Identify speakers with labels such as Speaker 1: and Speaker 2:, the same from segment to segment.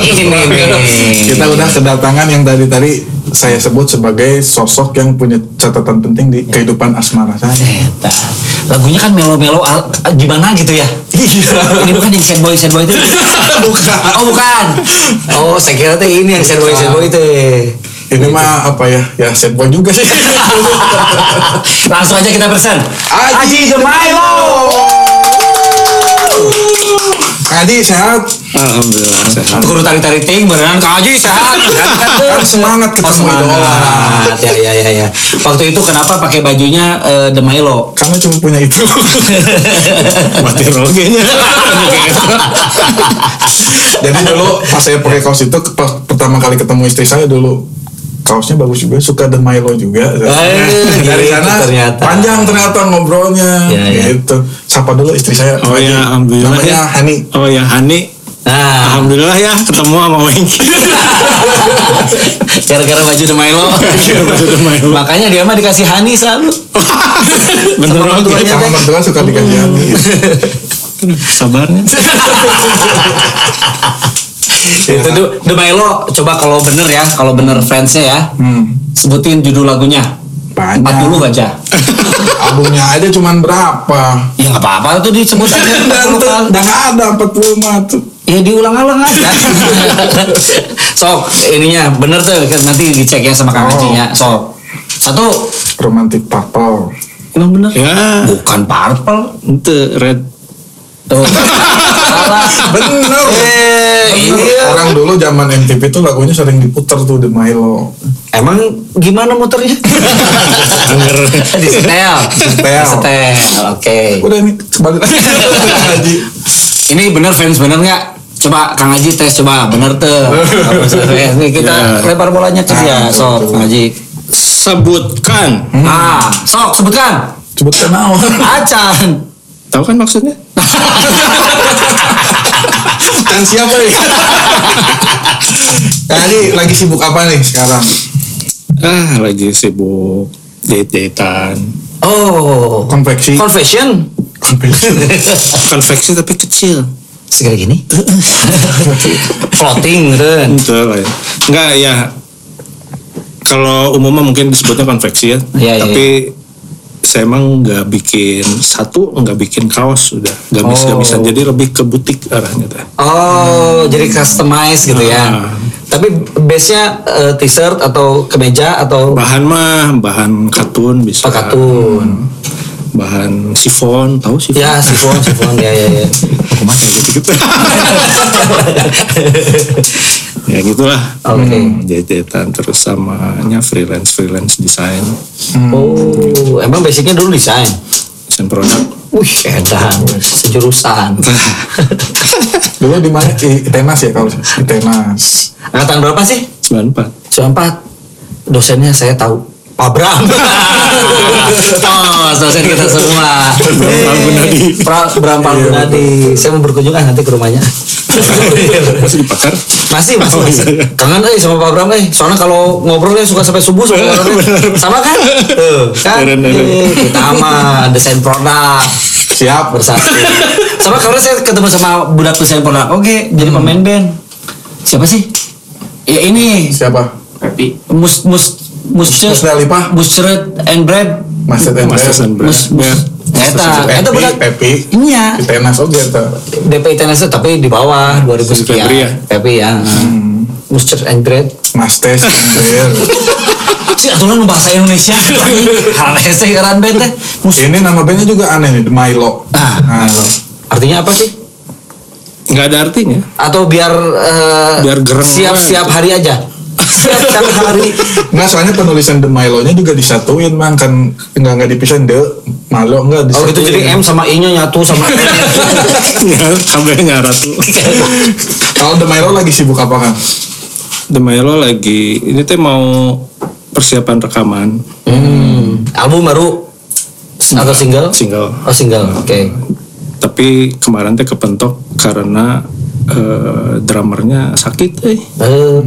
Speaker 1: ini nih.
Speaker 2: Kita udah kedatangan yang tadi tadi saya sebut sebagai sosok yang punya catatan penting di kehidupan asmara saya.
Speaker 1: Lagunya kan melo-melo gimana gitu ya? Ini bukan yang sad boy sad boy itu.
Speaker 2: Bukan.
Speaker 1: Oh bukan. Oh saya kira tuh ini yang sad boy sad boy itu.
Speaker 2: Ini mah apa ya? Ya sad boy juga sih.
Speaker 1: Langsung aja kita pesan.
Speaker 2: Aji
Speaker 1: the Milo.
Speaker 2: Adi sehat.
Speaker 3: Alhamdulillah sehat.
Speaker 1: Guru tari tari ting beneran Kak Aji sehat.
Speaker 2: Kan semangat
Speaker 1: Oh
Speaker 2: ketemu idola.
Speaker 1: semangat ya ya ya ya. Waktu itu kenapa pakai bajunya The Milo?
Speaker 2: Karena cuma punya itu.
Speaker 3: Mati rogenya.
Speaker 2: Jadi dulu pas saya pakai kaos itu pas pertama kali ketemu istri saya dulu kaosnya bagus juga suka The Milo juga
Speaker 1: Eh,
Speaker 2: dari
Speaker 1: gitu
Speaker 2: sana
Speaker 1: ternyata.
Speaker 2: panjang ternyata ngobrolnya
Speaker 1: Ya, ya.
Speaker 2: gitu sapa dulu istri saya
Speaker 3: Oh ya, alhamdulillah
Speaker 2: namanya
Speaker 3: ya.
Speaker 2: Hani
Speaker 3: Oh ya, Hani.
Speaker 1: Nah,
Speaker 3: Alhamdulillah ya ketemu sama Wengki.
Speaker 1: gara-gara baju The Milo.
Speaker 3: Gara-gara baju The Milo.
Speaker 1: Makanya dia mah dikasih Hani selalu.
Speaker 3: Bener
Speaker 1: Sama
Speaker 3: oke.
Speaker 1: tuanya.
Speaker 2: sama mertua suka dikasih Hani
Speaker 3: Sabarnya.
Speaker 1: itu tuh The Milo coba kalau bener ya, kalau bener fansnya ya,
Speaker 2: hmm.
Speaker 1: sebutin judul lagunya.
Speaker 2: banyak
Speaker 1: 40 aja.
Speaker 2: albumnya aja cuman berapa
Speaker 1: Ya nggak apa-apa tuh disebut aja.
Speaker 2: dan
Speaker 1: 40
Speaker 2: tuh
Speaker 1: kali.
Speaker 2: udah nggak ada 40 mah tuh
Speaker 1: Ya diulang-ulang aja. Sok ininya bener tuh nanti dicek ya sama Kang
Speaker 2: Oh.
Speaker 1: Ajinya. Sok satu
Speaker 2: romantic purple
Speaker 1: emang bener?
Speaker 3: Ya,
Speaker 1: Bukan purple.
Speaker 3: itu red.
Speaker 1: Tuh.
Speaker 2: Bener
Speaker 1: Eh, iya.
Speaker 2: orang dulu zaman MTV tuh lagunya sering diputer tuh The Milo
Speaker 1: Emang gimana muternya?
Speaker 3: Anger.
Speaker 1: Di setel.
Speaker 2: Setel.
Speaker 1: Di setel. Oke.
Speaker 2: udah ini kembali lagi
Speaker 1: Ini bener fans bener nggak? Coba Kang Haji tes coba bener tuh. Nih kita
Speaker 3: Ya.
Speaker 1: lempar bolanya ke dia.
Speaker 2: Nah,
Speaker 1: Sok. Kang Haji.
Speaker 3: Sebutkan.
Speaker 1: Ah, sok sebutkan.
Speaker 2: sebutkan naon
Speaker 1: Acan.
Speaker 3: Tahu kan maksudnya?
Speaker 2: dan siapa nih Haji lagi sibuk apa nih sekarang
Speaker 3: Ah, lagi sibuk date-datean.
Speaker 1: Oh,
Speaker 2: konveksi
Speaker 1: confession.
Speaker 3: Konveksi tapi kecil.
Speaker 1: Segala gini. Floating gitu.
Speaker 3: Betul lah ya. Enggak ya. Kalau umumnya mungkin disebutnya konveksi ya.
Speaker 1: Iya, iya,
Speaker 3: Tapi saya emang nggak bikin satu, nggak bikin kaos sudah. Nggak bisa
Speaker 1: Oh.
Speaker 3: bisa. Jadi lebih ke butik arahnya teh.
Speaker 1: Oh, jadi customize gitu ya.
Speaker 3: Ah.
Speaker 1: Tapi base-nya eh, t-shirt atau kemeja atau
Speaker 3: Bahan mah bahan katun bisa.
Speaker 1: pakatun.
Speaker 3: Bahan sifon, tahu sifon?
Speaker 1: Ya, sifon, sifon ya ya ya.
Speaker 3: Aku mah kayak gitu-gitu. ya gitulah.
Speaker 1: Oke.
Speaker 3: Hmm, Jajetan terus samanya freelance freelance desain,
Speaker 1: Oh, emang basicnya dulu desain.
Speaker 3: desain produk.
Speaker 1: Wih, edan, sejurusan.
Speaker 2: dulu di mana di tenas ya kalau di tenas
Speaker 1: Angkatan berapa sih?
Speaker 3: 94
Speaker 1: 94. Dosennya saya tahu. Pak Bram. oh, dosen kita semua.
Speaker 3: Bram Gunadi.
Speaker 1: Pra, Bram Pak Gunadi. Saya mau berkunjung ah nanti ke rumahnya.
Speaker 3: masih dipakar
Speaker 1: Masih, masih,
Speaker 3: Oh,
Speaker 1: masih.
Speaker 3: iya.
Speaker 1: Kangen eh sama Pak Bram eh. Soalnya kalau ngobrolnya suka sampai subuh sama Pak Bram. eh. Sama kan? Tuh, kan? Eh, Kita mah desain produk
Speaker 2: siap
Speaker 1: bersatu. sama kemarin saya ketemu sama budak desain produk. Oke, jadi pemain band. Siapa sih? Ya ini
Speaker 2: siapa
Speaker 1: Pepi. Mus mus mus
Speaker 2: Mus Dalipah.
Speaker 1: Musret and bread.
Speaker 2: Master and
Speaker 3: Masters and Brand.
Speaker 1: Mus mus. Eta, eta
Speaker 2: Pepi
Speaker 1: budak.
Speaker 2: Pepi
Speaker 1: Iya.
Speaker 2: di tenas oke gitu
Speaker 1: DP ITNS tapi di bawah 2000 sekian.
Speaker 3: Febri ya?
Speaker 1: Pepi ya. Musret and bread.
Speaker 2: Mastes Ember.
Speaker 1: Si aturan bahasa Indonesia. Hal hese ngaran band teh. Mus.
Speaker 2: ini nama bandnya juga aneh nih Milo
Speaker 1: Ah,
Speaker 2: Nah,
Speaker 1: Artinya apa sih?
Speaker 3: nggak ada artinya
Speaker 1: Atau biar eh,
Speaker 3: Biar gereng
Speaker 1: siap
Speaker 3: banget.
Speaker 1: siap hari aja. Siap hari.
Speaker 2: Nggak soalnya penulisan The Milo nya juga disatuin mang kan nggak nggak dipisahin The Milo nggak
Speaker 1: Oh
Speaker 2: disatuin.
Speaker 1: gitu jadi M sama I nya nyatu sama N.
Speaker 3: sampai nyarat tuh
Speaker 2: Kalau The Milo lagi sibuk apa kan?
Speaker 3: The Milo lagi ini teh mau persiapan rekaman
Speaker 1: Hmm, album baru atau single?
Speaker 3: single
Speaker 1: Oh single, oke.
Speaker 3: tapi kemarin teh kepentok karena eh, drummernya sakit eh
Speaker 1: Eh,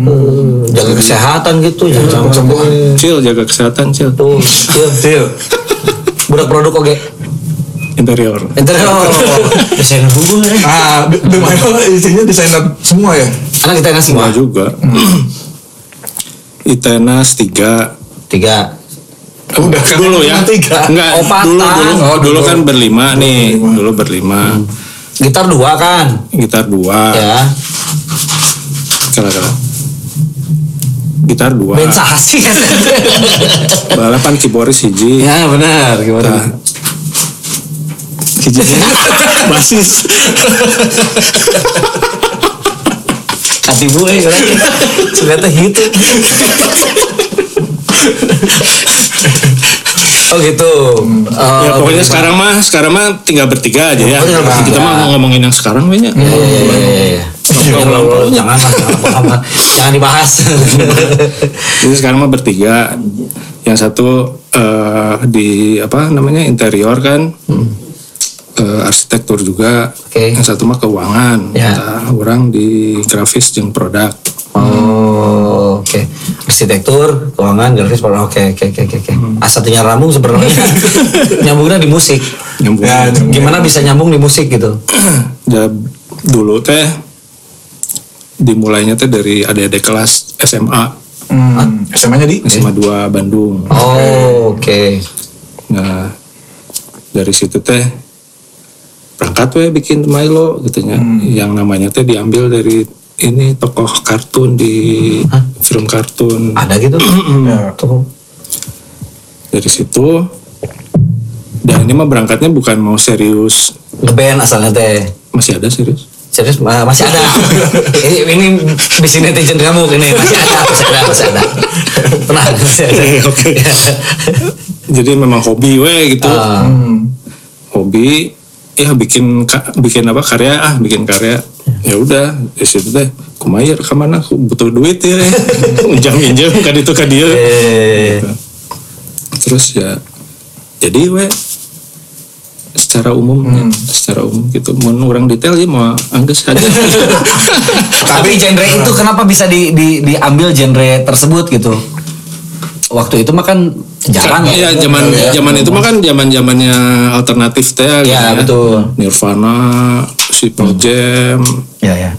Speaker 1: jaga kesehatan gitu, jangan
Speaker 2: Cepat sembuh.
Speaker 3: Cil jaga kesehatan Cil
Speaker 1: Tuh, Cil, Cil. Budak produk oke.
Speaker 3: interior
Speaker 1: Interior. Desainer bunga ya.
Speaker 2: Ah, Milo isinya desainer semua ya?
Speaker 1: Anak kita ngasih
Speaker 3: Enggak
Speaker 1: wah.
Speaker 3: juga. Itenas tiga.
Speaker 1: Tiga.
Speaker 2: Udah kan
Speaker 3: dulu ya.
Speaker 2: tiga.
Speaker 3: Enggak,
Speaker 1: Oh, patah.
Speaker 3: dulu dulu,
Speaker 2: Oh,
Speaker 3: dulu
Speaker 2: dulu.
Speaker 3: kan berlima nih.
Speaker 2: berlima.
Speaker 3: Dulu berlima.
Speaker 1: Gitar dua kan?
Speaker 3: Gitar dua.
Speaker 1: Ya.
Speaker 3: Kala kala. Gitar dua.
Speaker 1: Band sahasi kan?
Speaker 3: Balapan keyboardis hiji.
Speaker 1: ya benar. Gimana?
Speaker 3: Hiji basis.
Speaker 1: Hati gue kan? Ternyata gitu. Oh gitu. Oh,
Speaker 3: ya pokoknya
Speaker 1: gitu.
Speaker 3: sekarang mah sekarang mah tinggal bertiga aja ya.
Speaker 1: Oh, bertiga.
Speaker 3: Kita mah mau ngomongin yang sekarang kayaknya.
Speaker 1: Iya, iya, iya, iya, iya. Jangan, jangan, jangan, dibahas.
Speaker 3: Jadi sekarang mah bertiga. Yang satu eh, di apa namanya interior kan, Eh, arsitektur juga.
Speaker 1: Oke.
Speaker 3: Yang satu mah keuangan. Nah, orang di grafis jeung produk.
Speaker 1: Oh, oke. Arsitektur, keuangan, grafis. Oke, oke, oke, oke. oke.
Speaker 3: Hmm.
Speaker 1: Asal tinggal rambung sebenarnya. Nyambungnya di musik.
Speaker 3: Nyambung.
Speaker 2: Ya,
Speaker 1: Gimana bisa nyambung di musik gitu?
Speaker 3: Ya, dulu teh dimulainya teh dari adik-adik kelas SMA
Speaker 2: Hmm, SMA-nya di?
Speaker 3: SMA 2 Bandung.
Speaker 1: Oh, oke.
Speaker 3: Nah, dari situ teh berangkat we bikin Milo gitu nya. Yang namanya teh diambil dari ini tokoh kartun di film kartun.
Speaker 1: Ada gitu?
Speaker 2: Ya.
Speaker 3: Dari situ dan ini mah berangkatnya bukan mau serius.
Speaker 1: Ngeband asalnya teh.
Speaker 3: Masih ada serius.
Speaker 1: Serius ma- masih ada. ini ini bisi netizen kamu ini masih ada, masih ada, masih ada. Tenang, masih ada.
Speaker 3: Oke. Jadi memang hobi we gitu.
Speaker 2: Hmm.
Speaker 3: hobi ya bikin bikin apa karya ah bikin karya ya udah di situ teh kumaha ke mana aku butuh duit ya unjang injam kan itu kan dia
Speaker 1: eh,
Speaker 3: terus ya jadi we secara umum ya, secara umum gitu mau orang detail ya mau angges aja
Speaker 1: tapi genre itu kenapa bisa di, di, diambil genre tersebut gitu? Waktu itu mah kan jarang
Speaker 3: Iya,
Speaker 1: ya.
Speaker 3: zaman
Speaker 2: ya.
Speaker 3: zaman itu mah kan zaman zamannya alternatif teh gitu
Speaker 1: Iya, betul.
Speaker 3: Nirvana, si Pearl Jam.
Speaker 1: Ya ya.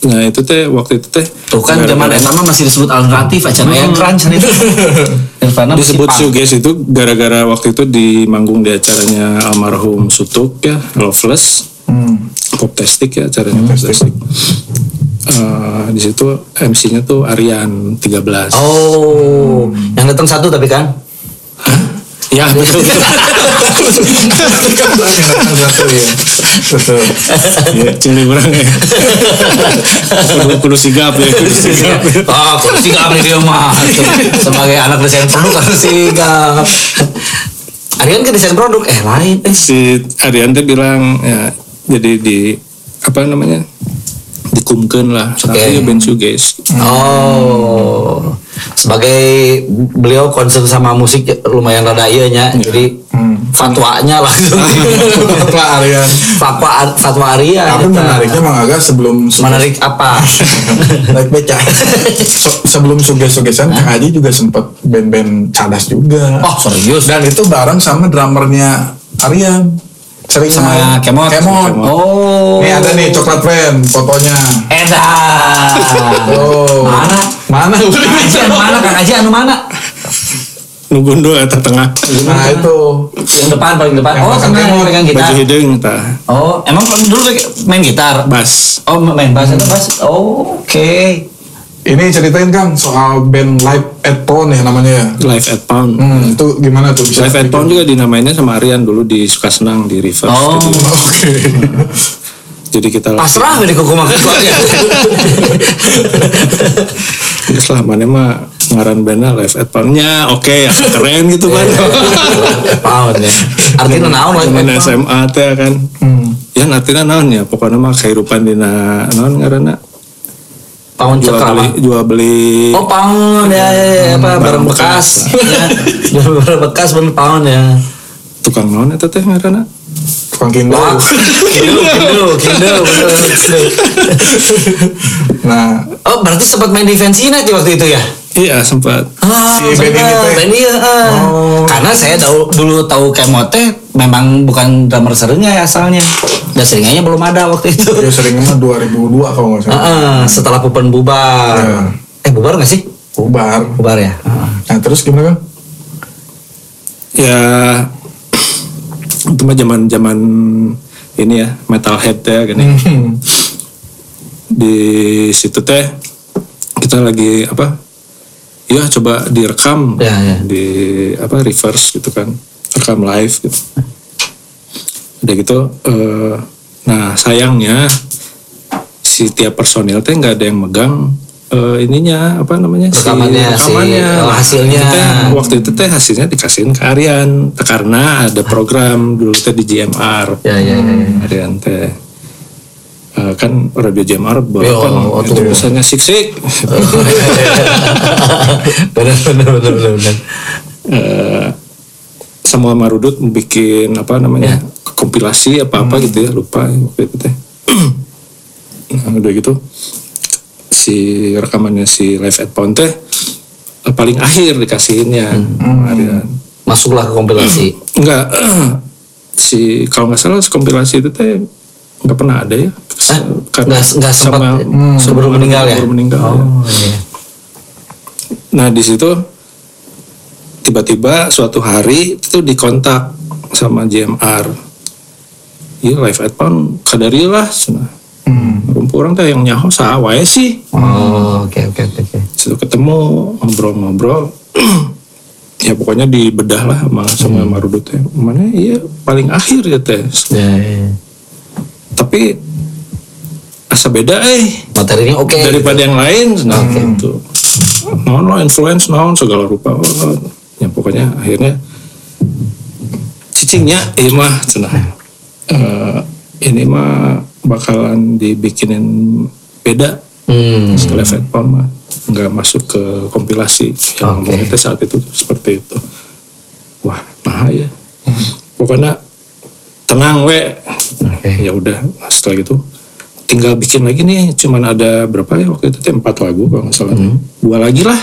Speaker 3: Nah, itu teh waktu itu teh
Speaker 1: Tuh kan zaman
Speaker 3: gara-gara-
Speaker 1: eta mah masih disebut alternatif aja yang crunch kan itu. Nirvana
Speaker 3: disebut shoegaze itu gara-gara waktu itu di manggung di acaranya almarhum Sutuk ya Loveless
Speaker 2: Hmm.
Speaker 3: Poptastic ya acaranya Poptastic Eh, di situ MC-nya tuh Aryan 13
Speaker 1: Oh, yang datang satu tapi kan?
Speaker 3: ya betul
Speaker 2: Satu ya. Betul.
Speaker 3: ya cili berang ya kudu, kudu sigap ya kudu sigap
Speaker 1: Oh, kalau sigap nih dia mah. Sebagai anak desain produk harus sigap. Aryan kan desain produk, eh lain. Eh.
Speaker 3: si Aryan teh bilang ya jadi di apa namanya dikumken lah
Speaker 1: Oke.
Speaker 3: tapi ya band shoegaze
Speaker 1: Oh, sebagai beliau concern sama musik lumayan rada iya nya, jadi fatwanya langsung.
Speaker 2: Pak Aryan.
Speaker 1: fatwa fatwa Arya.
Speaker 2: Tapi
Speaker 1: eta.
Speaker 2: menariknya Mang Aga sebelum
Speaker 1: Menarik apa?
Speaker 2: Naik beca. Se- sebelum suges-sugesan Kang Haji juga sempat band-band cadas juga.
Speaker 1: Oh serius?
Speaker 2: Dan itu bareng sama drummernya Aryan. Sering
Speaker 1: Sama. Kemot.
Speaker 2: Kemot.
Speaker 1: Oh.
Speaker 2: Nih ada nih coklat friend fotonya.
Speaker 1: Edan.
Speaker 2: Oh.
Speaker 1: Mana?
Speaker 2: Mana?
Speaker 1: Aji mana? Kang Aji anu mana?
Speaker 3: Nunggundo eta tengah
Speaker 2: Nah itu.
Speaker 1: Yang depan paling depan.
Speaker 2: Yang
Speaker 1: Oh, sama yang pegang gitar.
Speaker 3: baju hidung tah
Speaker 1: Oh, emang dulu main gitar?
Speaker 3: bass
Speaker 1: Oh, main bass itu bass. Oh, Oke.
Speaker 2: Ini ceritain Kang soal band Live at Pound ya namanya ya.
Speaker 3: live at pound
Speaker 2: Hmm, itu gimana tuh bisa?
Speaker 3: live at pound juga dinamainnya sama Aryan dulu di Sukasenang di River
Speaker 1: Oh.
Speaker 2: Oke.
Speaker 3: jadi kita
Speaker 1: Pasrah beli kuku makan
Speaker 3: terus lah mana mah ngaran bandnya live at poundnya oke ya keren gitu kan
Speaker 1: Pound ya. Artinya naon lah.
Speaker 3: Zaman SMA teh kan
Speaker 2: Hmm.
Speaker 3: ya artinya naon ya pokoknya mah kehidupan dina naon ngaranna
Speaker 1: Pound
Speaker 3: jual beli jual beli
Speaker 1: Oh pound ya, ya, ya apa barang
Speaker 3: barang
Speaker 1: bekas.
Speaker 3: bekas.
Speaker 1: ya. Jual barang bekas bener pound ya.
Speaker 3: tukang naon eta teh ngaranna
Speaker 2: Tukang kindo,
Speaker 1: kindo, kindo, bener, kindo.
Speaker 2: Nah,
Speaker 1: Oh, berarti sempat main di ya waktu itu ya?
Speaker 3: iya sempat
Speaker 1: Ah,
Speaker 2: Si band ini teh.
Speaker 1: band ah.
Speaker 2: Oh.
Speaker 1: Karena saya dahulu, dulu tahu kemot teh memang bukan drummer seringnya ya asalnya. Dan seringnya belum ada waktu itu.
Speaker 2: Ya seringnya mah 2002 kalau nggak salah.
Speaker 1: Heeh, setelah Pupen bubar.
Speaker 2: Iya.
Speaker 1: Eh bubar nggak sih?
Speaker 2: Bubar.
Speaker 1: Bubar ya. Heeh.
Speaker 2: Nah terus gimana kan?
Speaker 3: ya itu mah zaman zaman ini ya metalhead ya gini.
Speaker 2: Hmm.
Speaker 3: di situ teh kita lagi apa ya coba direkam.
Speaker 1: Ya, ya.
Speaker 3: di apa reverse gitu kan. Rekam live gitu. Udah gitu eh, nah sayangnya si tiap personil teh nggak ada yang megang eh, ininya apa namanya si
Speaker 1: Rekamannya, si, oh, hasilnya.
Speaker 3: Teh, waktu itu teh hasilnya dikasihin ke Aryan karena ada program dulu teh di GMR
Speaker 1: Ya ya ya. ya.
Speaker 3: Aryan teh Eh, kan radio JMR
Speaker 1: Yo,
Speaker 3: baru kan
Speaker 1: oh,
Speaker 3: itu tulisannya sik sik
Speaker 1: benar benar benar benar. benar.
Speaker 3: Eh, semua marudut bikin apa namanya kompilasi apa apa gitu ya lupa waktu itu teh nah, udah gitu si rekamannya si live at Pound teh eh, paling akhir dikasihinnya Aryan.
Speaker 1: Masuklah ke kompilasi.
Speaker 3: enggak si kalau nggak salah kompilasi itu teh nggak pernah ada ya
Speaker 1: Hah? Nggak nggak sempat
Speaker 3: sama-
Speaker 1: hmm, sebelum meninggal ya.
Speaker 3: sebelum meninggal ya.
Speaker 1: Oh iya.
Speaker 3: Nah di situ tiba-tiba suatu hari itu dikontak sama JMR. Iya live at pound kadari lah.
Speaker 2: Hmm.
Speaker 3: Orang teh yang nyaho sawae sih.
Speaker 1: Oh oke oke oke. oke.
Speaker 3: Situ ketemu ngobrol-ngobrol. ya pokoknya dibedah lah sama sama Marudut teh. Mana iya paling akhir ya teh.
Speaker 1: Ya, ya, ya.
Speaker 3: Tapi asa beda eh
Speaker 1: Materinya oke.
Speaker 3: daripada yang lain nah gitu non lo influence non segala rupa Oh, ya pokoknya akhirnya cicingnya ini mah cenah Eh, ini mah bakalan dibikinin beda.
Speaker 1: Hmm.
Speaker 3: sekali Fatpon mah nggak masuk ke kompilasi yang
Speaker 1: Oke.
Speaker 3: ngomongnya saat itu seperti itu. Wah nah ya pokoknya tenang we.
Speaker 1: Oke.
Speaker 3: ya udah setelah itu tinggal bikin lagi nih. Cuman ada berapa ya waktu itu? Empat lagu kalau nggak salah. Dua lagi lah.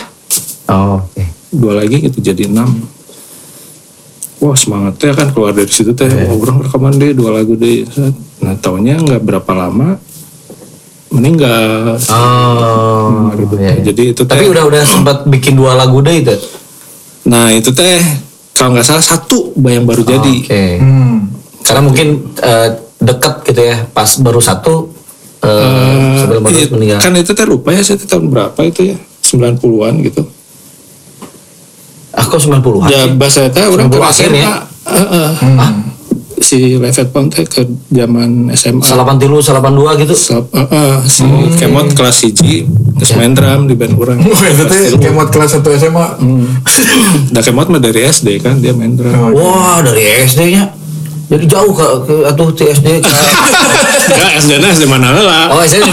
Speaker 1: Oh, oke.
Speaker 3: dua lagi gitu jadi enam. Wah semangatnya kan keluar dari situ teh. Wah orang rekaman deh dua lagu deh nah taunya nggak berapa lama meninggal
Speaker 1: Oh.
Speaker 3: Gitu.
Speaker 1: iya, iya.
Speaker 3: jadi itu teh
Speaker 1: Tapi udah udah sempat bikin dua lagu deh itu.
Speaker 3: nah itu teh kalau nggak salah satu yang baru jadi
Speaker 1: Oke.
Speaker 2: Hmm.
Speaker 1: Karena mungkin eh, dekat gitu ya, pas baru satu eh,
Speaker 3: Eh,
Speaker 1: sebelum baru
Speaker 3: iya,
Speaker 1: meninggal.
Speaker 3: kan itu teh lupa ya saya teh tahun berapa itu ya 90-an gitu
Speaker 1: Aku 90-an.
Speaker 3: ya bahasa saya orang
Speaker 1: 90
Speaker 3: ke
Speaker 1: akhir
Speaker 3: SMA
Speaker 1: ya?
Speaker 3: Heeh. Si Live at Pound teh ke zaman SMA
Speaker 1: Salapan tilu, salapan dua gitu.
Speaker 3: Sap- heeh, si Kemot kelas hiji terus main drum di band orang
Speaker 2: itu teh kemot kelas 1 SMA.
Speaker 3: Nah Kemot mah dari SD kan dia main drum
Speaker 2: Oh,
Speaker 1: Wah, dari SD-nya. Jadi jauh ke, ke atuh ti SD ke
Speaker 3: Enggak SD nya SD mana lah
Speaker 1: Oh, SD.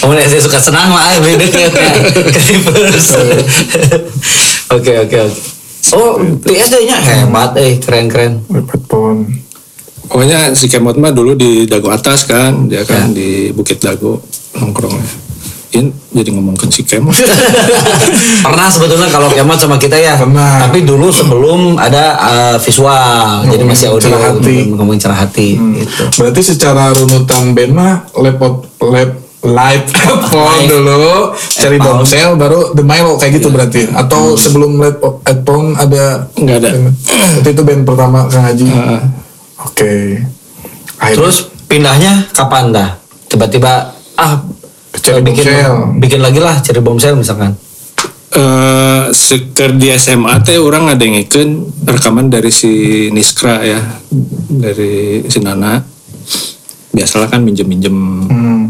Speaker 1: Kamu SD suka senang lah, beda ya. Ke reverse. Oke, oke, oke. Oh, PSD-nya hebat, eh keren-keren.
Speaker 2: Lepet pon.
Speaker 3: Pokoknya si Kemot mah dulu di Dago atas kan dia kan di Bukit Dago nongkrongnya ini jadi ngomongkan si Kemot
Speaker 1: Pernah sebetulnya kalau kiamat sama kita ya.
Speaker 2: Pernah.
Speaker 1: Tapi dulu sebelum ada uh, visual, jadi masih audio
Speaker 2: cerah hati.
Speaker 1: ngomongin cerah hati gitu.
Speaker 2: Berarti secara runutan band mah lepot lep live phone
Speaker 1: Live.
Speaker 2: dulu, cari bombshell baru The Milo kayak gitu berarti. Atau sebelum live phone ada
Speaker 3: nggak ada
Speaker 2: Berarti itu band pertama Kang Haji.
Speaker 3: Heeh.
Speaker 2: Oke. Akhirnya
Speaker 1: Terus pindahnya kapan dah? Tiba-tiba ah
Speaker 2: Cari
Speaker 1: bikin
Speaker 2: bombshell.
Speaker 1: bikin lagi lah cari bombshell misalkan.
Speaker 3: eh seker di SMA teh orang ada yang rekaman dari si Niskra ya dari si Nana biasalah kan minjem minjem
Speaker 2: hmm,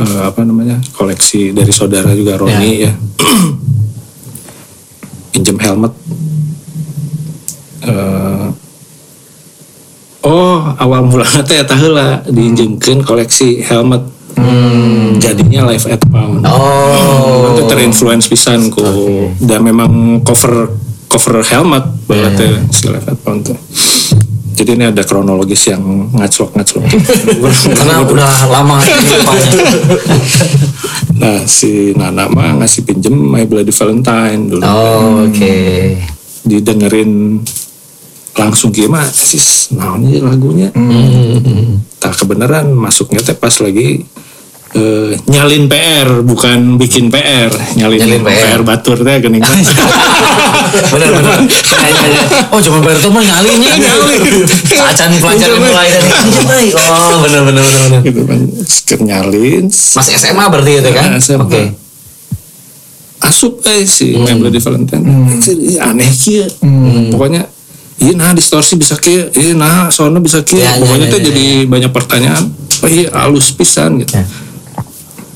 Speaker 3: apa namanya koleksi dari saudara juga Roni ya, pinjem helmet. Eh, oh awal mulanya teh tahu lah diinjemkeun koleksi helmet. Jadinya live at pound.
Speaker 1: Oh.
Speaker 3: itu terinfluence pisan ku. Dan memang cover cover helmet banget
Speaker 1: Iya.
Speaker 3: ya si live at pound tuh jadi ini ada kronologis yang ngaclok ngaclok
Speaker 1: Karena udah lama lupanya.
Speaker 3: nah si Nana mah ngasih pinjem My Bloody Valentine dulu.
Speaker 1: Oh, oke.
Speaker 3: didengerin langsung gimana sih? Naonnya lagunya. Tak kebenaran masuknya teh pas lagi eh, nyalin PR bukan bikin PR nyalin,
Speaker 1: Nyalin PR.
Speaker 3: PR batur teh geuning mah.
Speaker 1: bener bener. Ya, ya, ya. oh cuma bayar tuh mah nyalinya nyali acan pelajaran
Speaker 3: Cuma-
Speaker 1: mulai dari oh bener bener bener bener.
Speaker 3: Gitu kan. Nyalin.
Speaker 1: Masih SMA berarti itu kan?
Speaker 3: SMA.
Speaker 1: oke.
Speaker 3: Asup eh si
Speaker 1: Hmm.
Speaker 3: Melody Valentine. Ih, aneh kia. Pokoknya iya nah distorsi bisa kia. Iya nah soalnya bisa kia.
Speaker 1: Ya, ya,
Speaker 3: pokoknya
Speaker 1: ya,
Speaker 3: tuh
Speaker 1: ya,
Speaker 3: jadi banyak pertanyaan. Oh iya halus pisan gitu.
Speaker 1: Ya.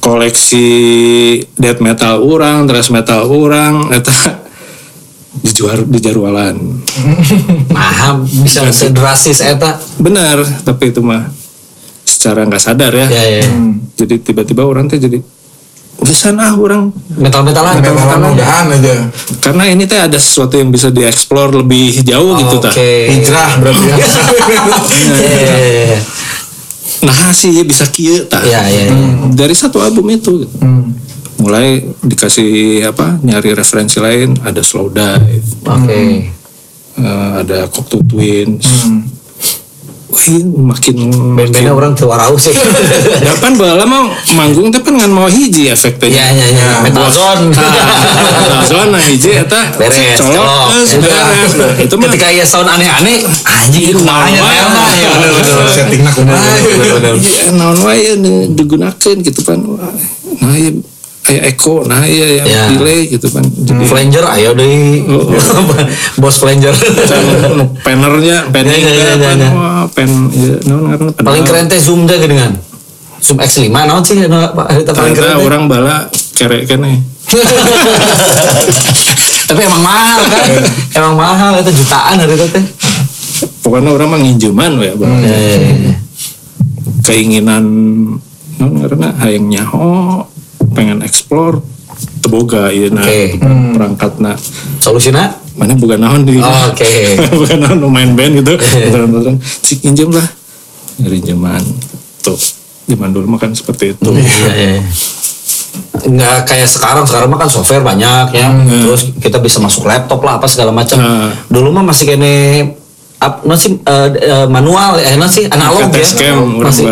Speaker 3: Koleksi death metal orang thrash metal orang eta dijual di jarwalan
Speaker 1: nah bisa sedrastis eta.
Speaker 3: Benar tapi itu mah secara nggak sadar ya,
Speaker 1: ya ya
Speaker 3: jadi tiba-tiba orang teh jadi bisa nah orang
Speaker 1: metal metalan
Speaker 2: Metal mudahan aja.
Speaker 3: karena ini teh ada sesuatu yang bisa dieksplor lebih jauh gitu
Speaker 1: oke
Speaker 3: tah.
Speaker 2: Hijrah berarti ya.
Speaker 3: Nah sih bisa kieu tah
Speaker 1: Iya, iya, iya.
Speaker 3: dari satu album itu gitu.
Speaker 2: Hmm.
Speaker 3: mulai dikasih apa nyari referensi lain ada slow dive
Speaker 1: oke
Speaker 3: eh, ada Cocteau Twins
Speaker 2: Hmm.
Speaker 3: Wih, makin
Speaker 1: band-bandnya orang terwarau sih
Speaker 3: Dapan bala mau manggung teh kan ngan mau hiji efeknya.
Speaker 1: Iya, iya, iya. Metal Zone.
Speaker 3: Metal zone nah hiji eta
Speaker 1: beres
Speaker 3: colok beres. Nah, itu mah
Speaker 1: ketika ya sound aneh-aneh anjing itu
Speaker 3: Kumaha,
Speaker 1: ternyata ya
Speaker 2: Settingnya kumaha.
Speaker 1: bener
Speaker 3: iya, naon wae nu digunakeun gitu kan. Nah, aya echo, nah iya yang
Speaker 1: Ya.
Speaker 3: delay gitu kan. Jadi
Speaker 1: Flanger ayo deh bos Flanger
Speaker 3: nu pennernya, penning
Speaker 1: Iya, iya, iya,
Speaker 3: teh, pen,
Speaker 1: iya.
Speaker 3: wah, pen iya naon ngaranna pen.
Speaker 1: paling keren teh zoom teh dengan zoom X5 naon sih teh paling keren
Speaker 3: orang bala kere kene.
Speaker 1: tapi emang mahal kan emang mahal itu jutaan hari itu teh
Speaker 3: Pokoknya orang mah nginjeman we Bang.
Speaker 1: Ya, ya, ya.
Speaker 3: keinginan non karena hayang nyaho pengen explore teboga iya nah
Speaker 1: Oke.
Speaker 3: perangkat nah.
Speaker 1: Solusinya
Speaker 3: mana bukan naon di
Speaker 1: Oh, oke.
Speaker 3: bukan naon main band gitu. Beneran cik injem lah. Dari zaman tuh zaman dulu mah kan seperti itu.
Speaker 1: Iya, iya. nggak kayak sekarang. Sekarang mah kan software banyak ya. Terus kita bisa masuk laptop lah apa segala macam.
Speaker 3: Hmm.
Speaker 1: dulu mah masih kene up, masih eh, eh, manual ya masih analog ya.
Speaker 3: orang
Speaker 1: masih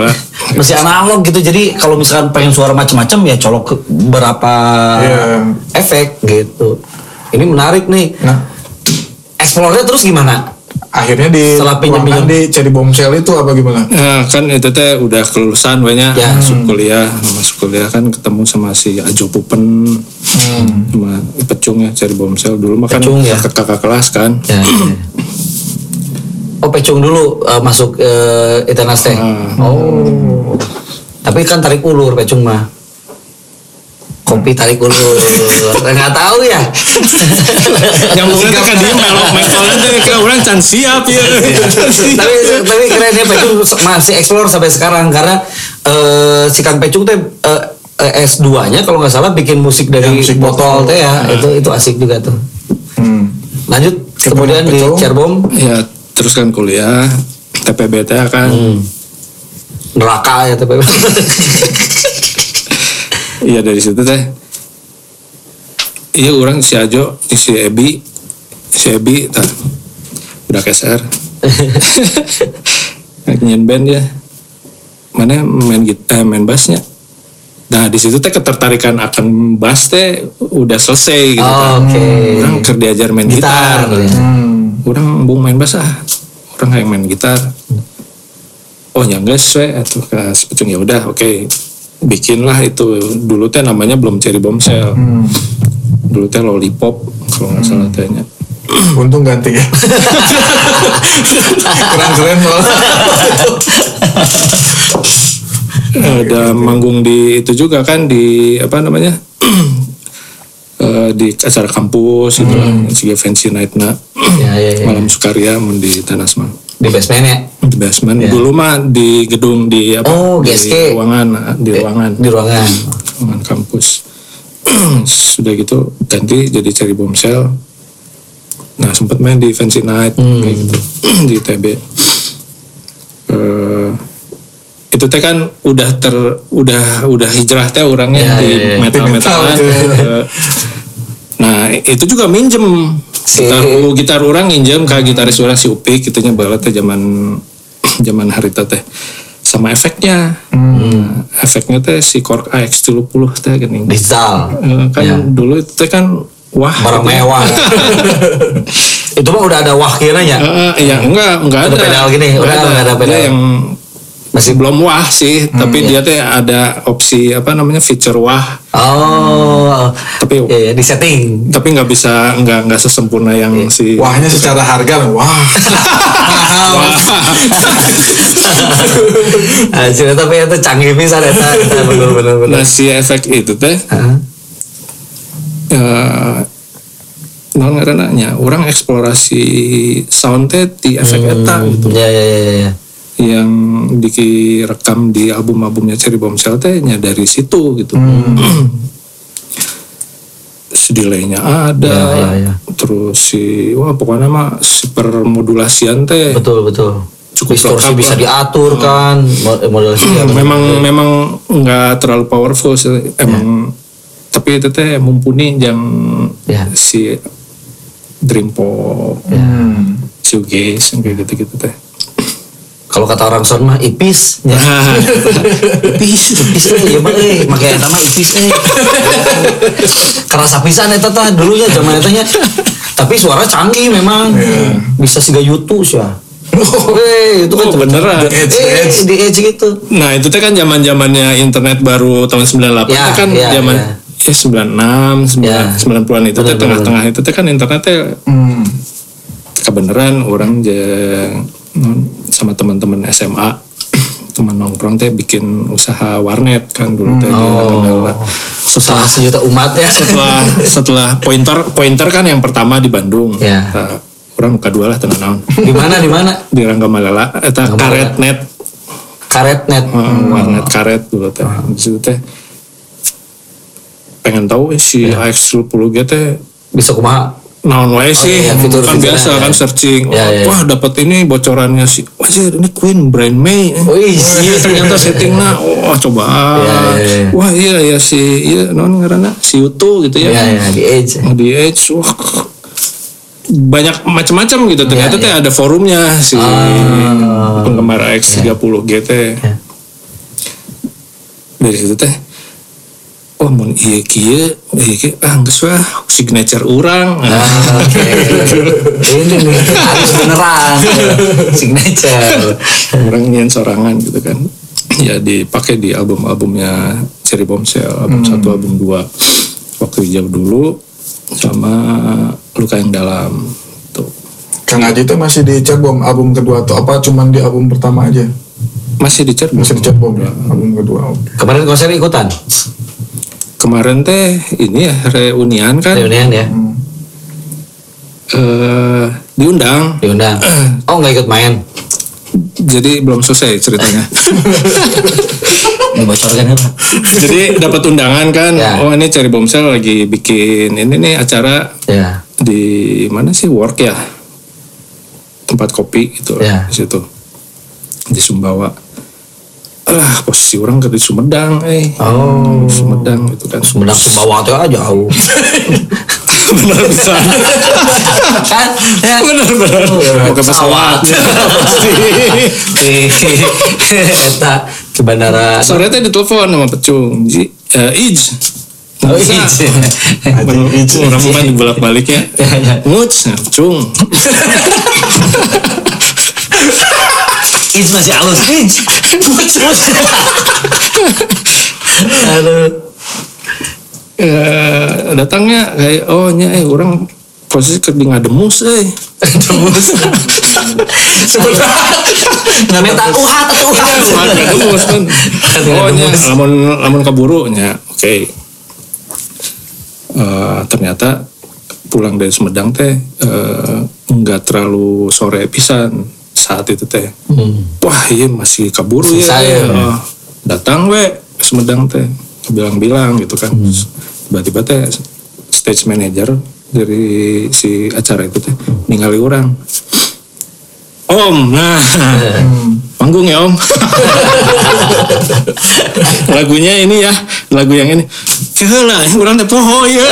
Speaker 1: masih analog gitu. Jadi kalau misalkan pengen suara macam-macam ya colok ke berapa
Speaker 2: Iya.
Speaker 1: efek gitu. Ini menarik nih.
Speaker 2: Nah,
Speaker 1: explore terus gimana?
Speaker 2: Akhirnya di
Speaker 1: Setelah pinjam-pinjam.
Speaker 2: di cari bomsel itu apa gimana?
Speaker 3: Nah, kan itu teh udah kelulusan banyak
Speaker 1: Ya.
Speaker 3: masuk kuliah masuk kuliah kan ketemu sama si Ajo Pupen. Sama Pecung ya cari bomsel dulu mah kan
Speaker 1: Pecung, ya.
Speaker 3: kakak kakak kelas kan.
Speaker 1: Ya, ya. Oh pecung dulu eh, masuk eh, Itenas teh.
Speaker 3: Ah.
Speaker 1: Oh. Tapi kan tarik ulur pecung mah. Kopi tarik ulur. Nggak tahu ya.
Speaker 3: nyambungnya teh kan dia melok metalnya teh ke orang can siap ya
Speaker 1: tapi tapi keren ya pecung masih explore sampai sekarang karena eh, si Kang Pecung teh eh, eh, S2-nya kalau nggak salah bikin musik dari
Speaker 2: Ya, musik
Speaker 1: botol
Speaker 2: botol.
Speaker 1: teh ya. Itu itu asik juga tuh.
Speaker 2: Hmm.
Speaker 1: Lanjut kemudian di
Speaker 2: Pecung.
Speaker 1: Cerbom
Speaker 3: ya terus kan kuliah TPB teh kan.
Speaker 1: Neraka ya tapi
Speaker 3: iya dari situ teh. Iya orang si Ajo si Ebi si Ebi tah. Udah KSR nyanyiin band ya. Mana main git eh, main bassnya? Nah di situ teh ketertarikan akan bass teh udah selesai gitu kan.
Speaker 1: Oke.
Speaker 3: orang kerja diajar main gitar,
Speaker 1: Gitar, ya.
Speaker 2: Hmm.
Speaker 3: orang bung main bass ah orang yang main gitar oh nyangges we atau ke ya udah oke bikinlah itu dulu teh namanya belum cherry bombshell
Speaker 2: Hmm.
Speaker 3: dulu teh lollipop kalau nggak salah tehnya
Speaker 2: Untung ganti ya. Keren-keren loh.
Speaker 3: ada manggung di itu juga kan di apa namanya Eh, di acara kampus gitu lah. Si fancy night na
Speaker 1: Ya, ya, ya.
Speaker 3: malam sukaria mun di Tanasma
Speaker 1: di basement ya.
Speaker 3: di basement. Dulu mah di gedung di apa?
Speaker 1: Oh,
Speaker 3: di ruangan di ruangan.
Speaker 1: Di ruangan.
Speaker 3: ruangan kampus. Sudah gitu ganti jadi cari bomsel nah sempat main di fancy night
Speaker 1: Hmm.
Speaker 3: kayak gitu. Di TB Eh, itu teh kan udah ter udah udah hijrah teh orangnya
Speaker 1: Ya,
Speaker 3: di
Speaker 1: ya, ya.
Speaker 3: metal metalan
Speaker 2: metal, ya.
Speaker 3: Nah itu juga minjem
Speaker 1: Si
Speaker 3: gitar, oh, gitar orang injem ke gitaris orang si Upik gitu nya bala teh zaman zaman harita teh sama efeknya Nah, efeknya teh si Korg AX30 teh gini
Speaker 1: digital.
Speaker 3: Eh, kan
Speaker 1: Ya.
Speaker 3: dulu itu teh kan wah
Speaker 1: Barang
Speaker 3: gitu.
Speaker 1: mewah. itu mah udah ada wah kiranya.
Speaker 3: Eh, ya enggak enggak
Speaker 1: Ada
Speaker 3: ada
Speaker 1: pedal gini,
Speaker 3: Enggak
Speaker 1: udah ada
Speaker 3: Dia
Speaker 1: pedal.
Speaker 3: yang masih belum wah sih tapi
Speaker 1: iya.
Speaker 3: dia teh ada opsi apa namanya feature wah
Speaker 1: Oh.
Speaker 3: Tapi-
Speaker 1: ya, ya, di setting.
Speaker 3: tapi nggak bisa nggak nggak sesempurna yang
Speaker 1: Iya.
Speaker 3: si
Speaker 2: Wahnya secara harga wah.
Speaker 3: wah
Speaker 1: Anjir, tapi itu canggih eta, eta bener bener bener.
Speaker 3: nah si efek itu teh
Speaker 1: Hah?
Speaker 3: eh non nya orang eksplorasi sound teh di efek eta gitu
Speaker 1: ya ya ya, ya.
Speaker 3: Yang direkam di album-albumnya Cherry Bombshell nya dari situ gitu. si delay-nya ada,
Speaker 1: Ya, ya, ya.
Speaker 3: terus si wah pokoknya mah si permodulasian teh
Speaker 1: Betul betul.
Speaker 3: Cukup
Speaker 1: Distorsi
Speaker 3: lengkap
Speaker 1: bisa
Speaker 3: lah.
Speaker 1: diatur kan, mo- model sih.
Speaker 3: memang memang nggak terlalu powerful sih emang tapi itu teh mumpuni yang
Speaker 1: Ya.
Speaker 3: si dream pop,
Speaker 2: Hmm.
Speaker 3: shoegaze yang kayak gitu-gitu teh.
Speaker 1: Kalau kata orang son mah ipis. Ya. Ipis, ipis eh, ya mah eh, makanya eta mah ipis eh. Kerasa pisan eta tah dulu ya zaman eta nya. Tapi suara canggih memang. Bisa siga YouTube ya. Weh, itu kan
Speaker 3: Oh, beneran.
Speaker 1: Eh, di edge gitu.
Speaker 3: Nah itu teh kan zaman zamannya internet baru tahun 98
Speaker 1: Ya,
Speaker 3: itu kan
Speaker 1: ya,
Speaker 3: zaman
Speaker 1: ya.
Speaker 3: ya 96, 9,
Speaker 1: Ya.
Speaker 3: 90-an itu teh tengah-tengah itu teh kan internet teh
Speaker 2: Hmm.
Speaker 3: kebenaran orang jeung non, sama teman-teman SMA teman nongkrong teh bikin usaha warnet kan dulu teh di Ranggawa.
Speaker 1: Setelah sejuta umat ya.
Speaker 3: setelah setelah pointer pointer kan yang pertama di Bandung
Speaker 1: Ya.
Speaker 3: Nah, orang muka dua lah tenang naon
Speaker 1: Di mana di mana?
Speaker 3: di Rangga Malela eta
Speaker 1: Rangga
Speaker 3: karet net
Speaker 1: Karet net.
Speaker 3: Heeh, warnet karet dulu teh di situ teh pengen tahu eh, si AX10 G teh
Speaker 1: Bisa kumaha?
Speaker 3: Naon wae sih
Speaker 1: iya, fitur-
Speaker 3: kan biasa
Speaker 1: ya.
Speaker 3: kan searching
Speaker 1: Ya, ya,
Speaker 3: wah dapat ini bocorannya si wajir ini Queen Brian May eh.
Speaker 1: Wih,
Speaker 3: iya ternyata settingnya wah coba
Speaker 1: Ya, ya, ya.
Speaker 3: wah iya ya si iya non ngaranna si Utu gitu ya
Speaker 1: Ya ya di edge.
Speaker 3: di Edge wah banyak macam-macam gitu ternyata
Speaker 1: Ya,
Speaker 3: teh ada forumnya si
Speaker 1: Ah.
Speaker 3: penggemar X30 GT
Speaker 1: Ya.
Speaker 3: dari situ teh oh mun iya kieu iya kieu ah geus wah signature urang
Speaker 1: Ah, Oke. Ini nih harus beneran. Signature.
Speaker 3: orang nyian sorangan gitu kan ya dipakai di album-albumnya Cherry Bombshell album
Speaker 1: Hmm.
Speaker 3: satu album dua waktu jauh dulu sama luka yang dalam tuh
Speaker 2: Kang Aji itu masih di Cerbom album kedua atau apa cuman di album pertama aja?
Speaker 3: masih di Cherry
Speaker 2: Masih di Cerbom ya, album kedua.
Speaker 1: Kemarin konser ikutan.
Speaker 3: Kemarin teh ini ya reunian kan
Speaker 1: Reunian ya.
Speaker 3: eh diundang
Speaker 1: Diundang. Oh nggak ikut main.
Speaker 3: jadi belum selesai ceritanya
Speaker 1: apa?
Speaker 3: jadi dapat undangan kan
Speaker 1: Ya.
Speaker 3: oh ini Cherry Bombshell lagi bikin ini nih acara
Speaker 1: Ya.
Speaker 3: di mana sih work ya tempat kopi gitu
Speaker 1: Ya.
Speaker 3: di situ di Sumbawa ah posisi orang ke di Sumedang eh
Speaker 1: Oh.
Speaker 3: Sumedang gitu kan
Speaker 1: Sumedang Sumbawa teh aja jauh.
Speaker 3: benar bisa
Speaker 1: kan? Ya.
Speaker 3: benar benar mau ke pesawat pasti
Speaker 1: Eta ke bandara.
Speaker 3: sore teh ditelepon sama pecung Ji eh, Ij
Speaker 1: Oh. Ij.
Speaker 3: Bener, orang mah dibolak balik ya
Speaker 1: Ya, ya. Ij masih halus. Ij. Aduh.
Speaker 3: Eh, datangnya kayak oh nya eh orang posisi ke di ngademus eh
Speaker 1: Tembus. Nggak minta uhat atau uhat.
Speaker 3: Ngademus kan oh nya lamun lamun kaburu nya oke Eh, ternyata pulang dari Sumedang teh eh, nggak terlalu sore pisan saat itu teh.
Speaker 1: Hmm.
Speaker 3: wah iya masih kaburu
Speaker 1: Sisa
Speaker 3: ya,
Speaker 1: ya.
Speaker 3: Datang we Sumedang teh. Bilang-bilang gitu kan.
Speaker 1: Hmm.
Speaker 3: tiba-tiba teh stage manager dari si acara itu teh ningali orang. Om, nah. Panggung ya Om. Lagunya ini ya, lagu yang ini. keheula urang teh poho ieu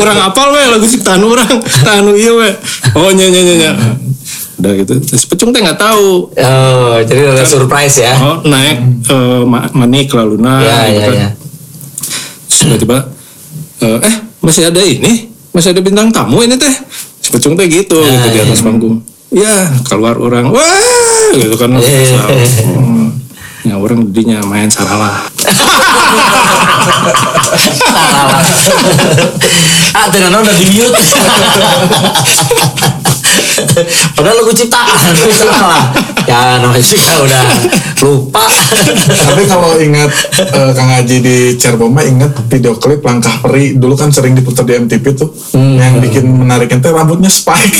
Speaker 3: urang apal we lagu ciptaan urang anu ieu we. Oh nya nya nya nya udah gitu terus pecung teh nggak tahu
Speaker 1: Oh, jadi ada surprise ya.
Speaker 3: oh naik eh, ma- manik lalu nah
Speaker 1: Ya,
Speaker 3: gitu
Speaker 1: ya,
Speaker 3: kan.
Speaker 1: ya.
Speaker 3: Tiba-tiba eh, eh masih ada ini masih ada bintang tamu ini teh si pecung teh gitu
Speaker 1: Ya,
Speaker 3: gitu di atas panggung ya keluar orang wah gitu kan
Speaker 1: Eh.
Speaker 3: Oh. ya orang dinya main
Speaker 1: Salah. ah, ternyata udah di mute. Padahal lagu ciptaan. Salah. Ya, namanya juga udah lupa.
Speaker 2: Tapi kalau ingat eh, Kang Haji di Cirebon mah ingat video klip Langkah Peri dulu kan sering diputar di MTV tuh yang bikin menariknya teh rambutnya spike.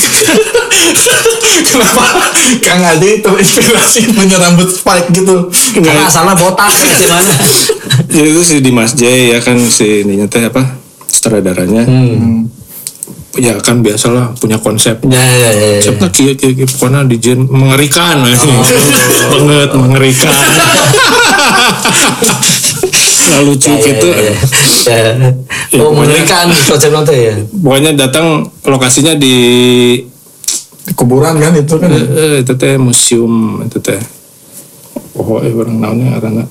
Speaker 2: Kenapa Kang Haji terinspirasi punya rambut spike gitu?
Speaker 1: Karena asalnya botak sih mana.
Speaker 3: Jadi itu si Dimas J ya kan si ininya teh apa sutradaranya ya kan biasalah punya konsep
Speaker 1: Ya, ya, ya, ya.
Speaker 3: konsepnya kia kia kia pokoknya mengerikan banget mengerikan Nah, lucu
Speaker 1: Ya, ya,
Speaker 3: gitu
Speaker 1: ya, ya. Ya.
Speaker 3: Ya,
Speaker 1: Oh, mengerikan konsep nanti ya.
Speaker 3: pokoknya datang lokasinya di
Speaker 2: Di kuburan kan itu kan.
Speaker 3: eh, eh, itu teh museum itu teh oh eh orang naonnya karena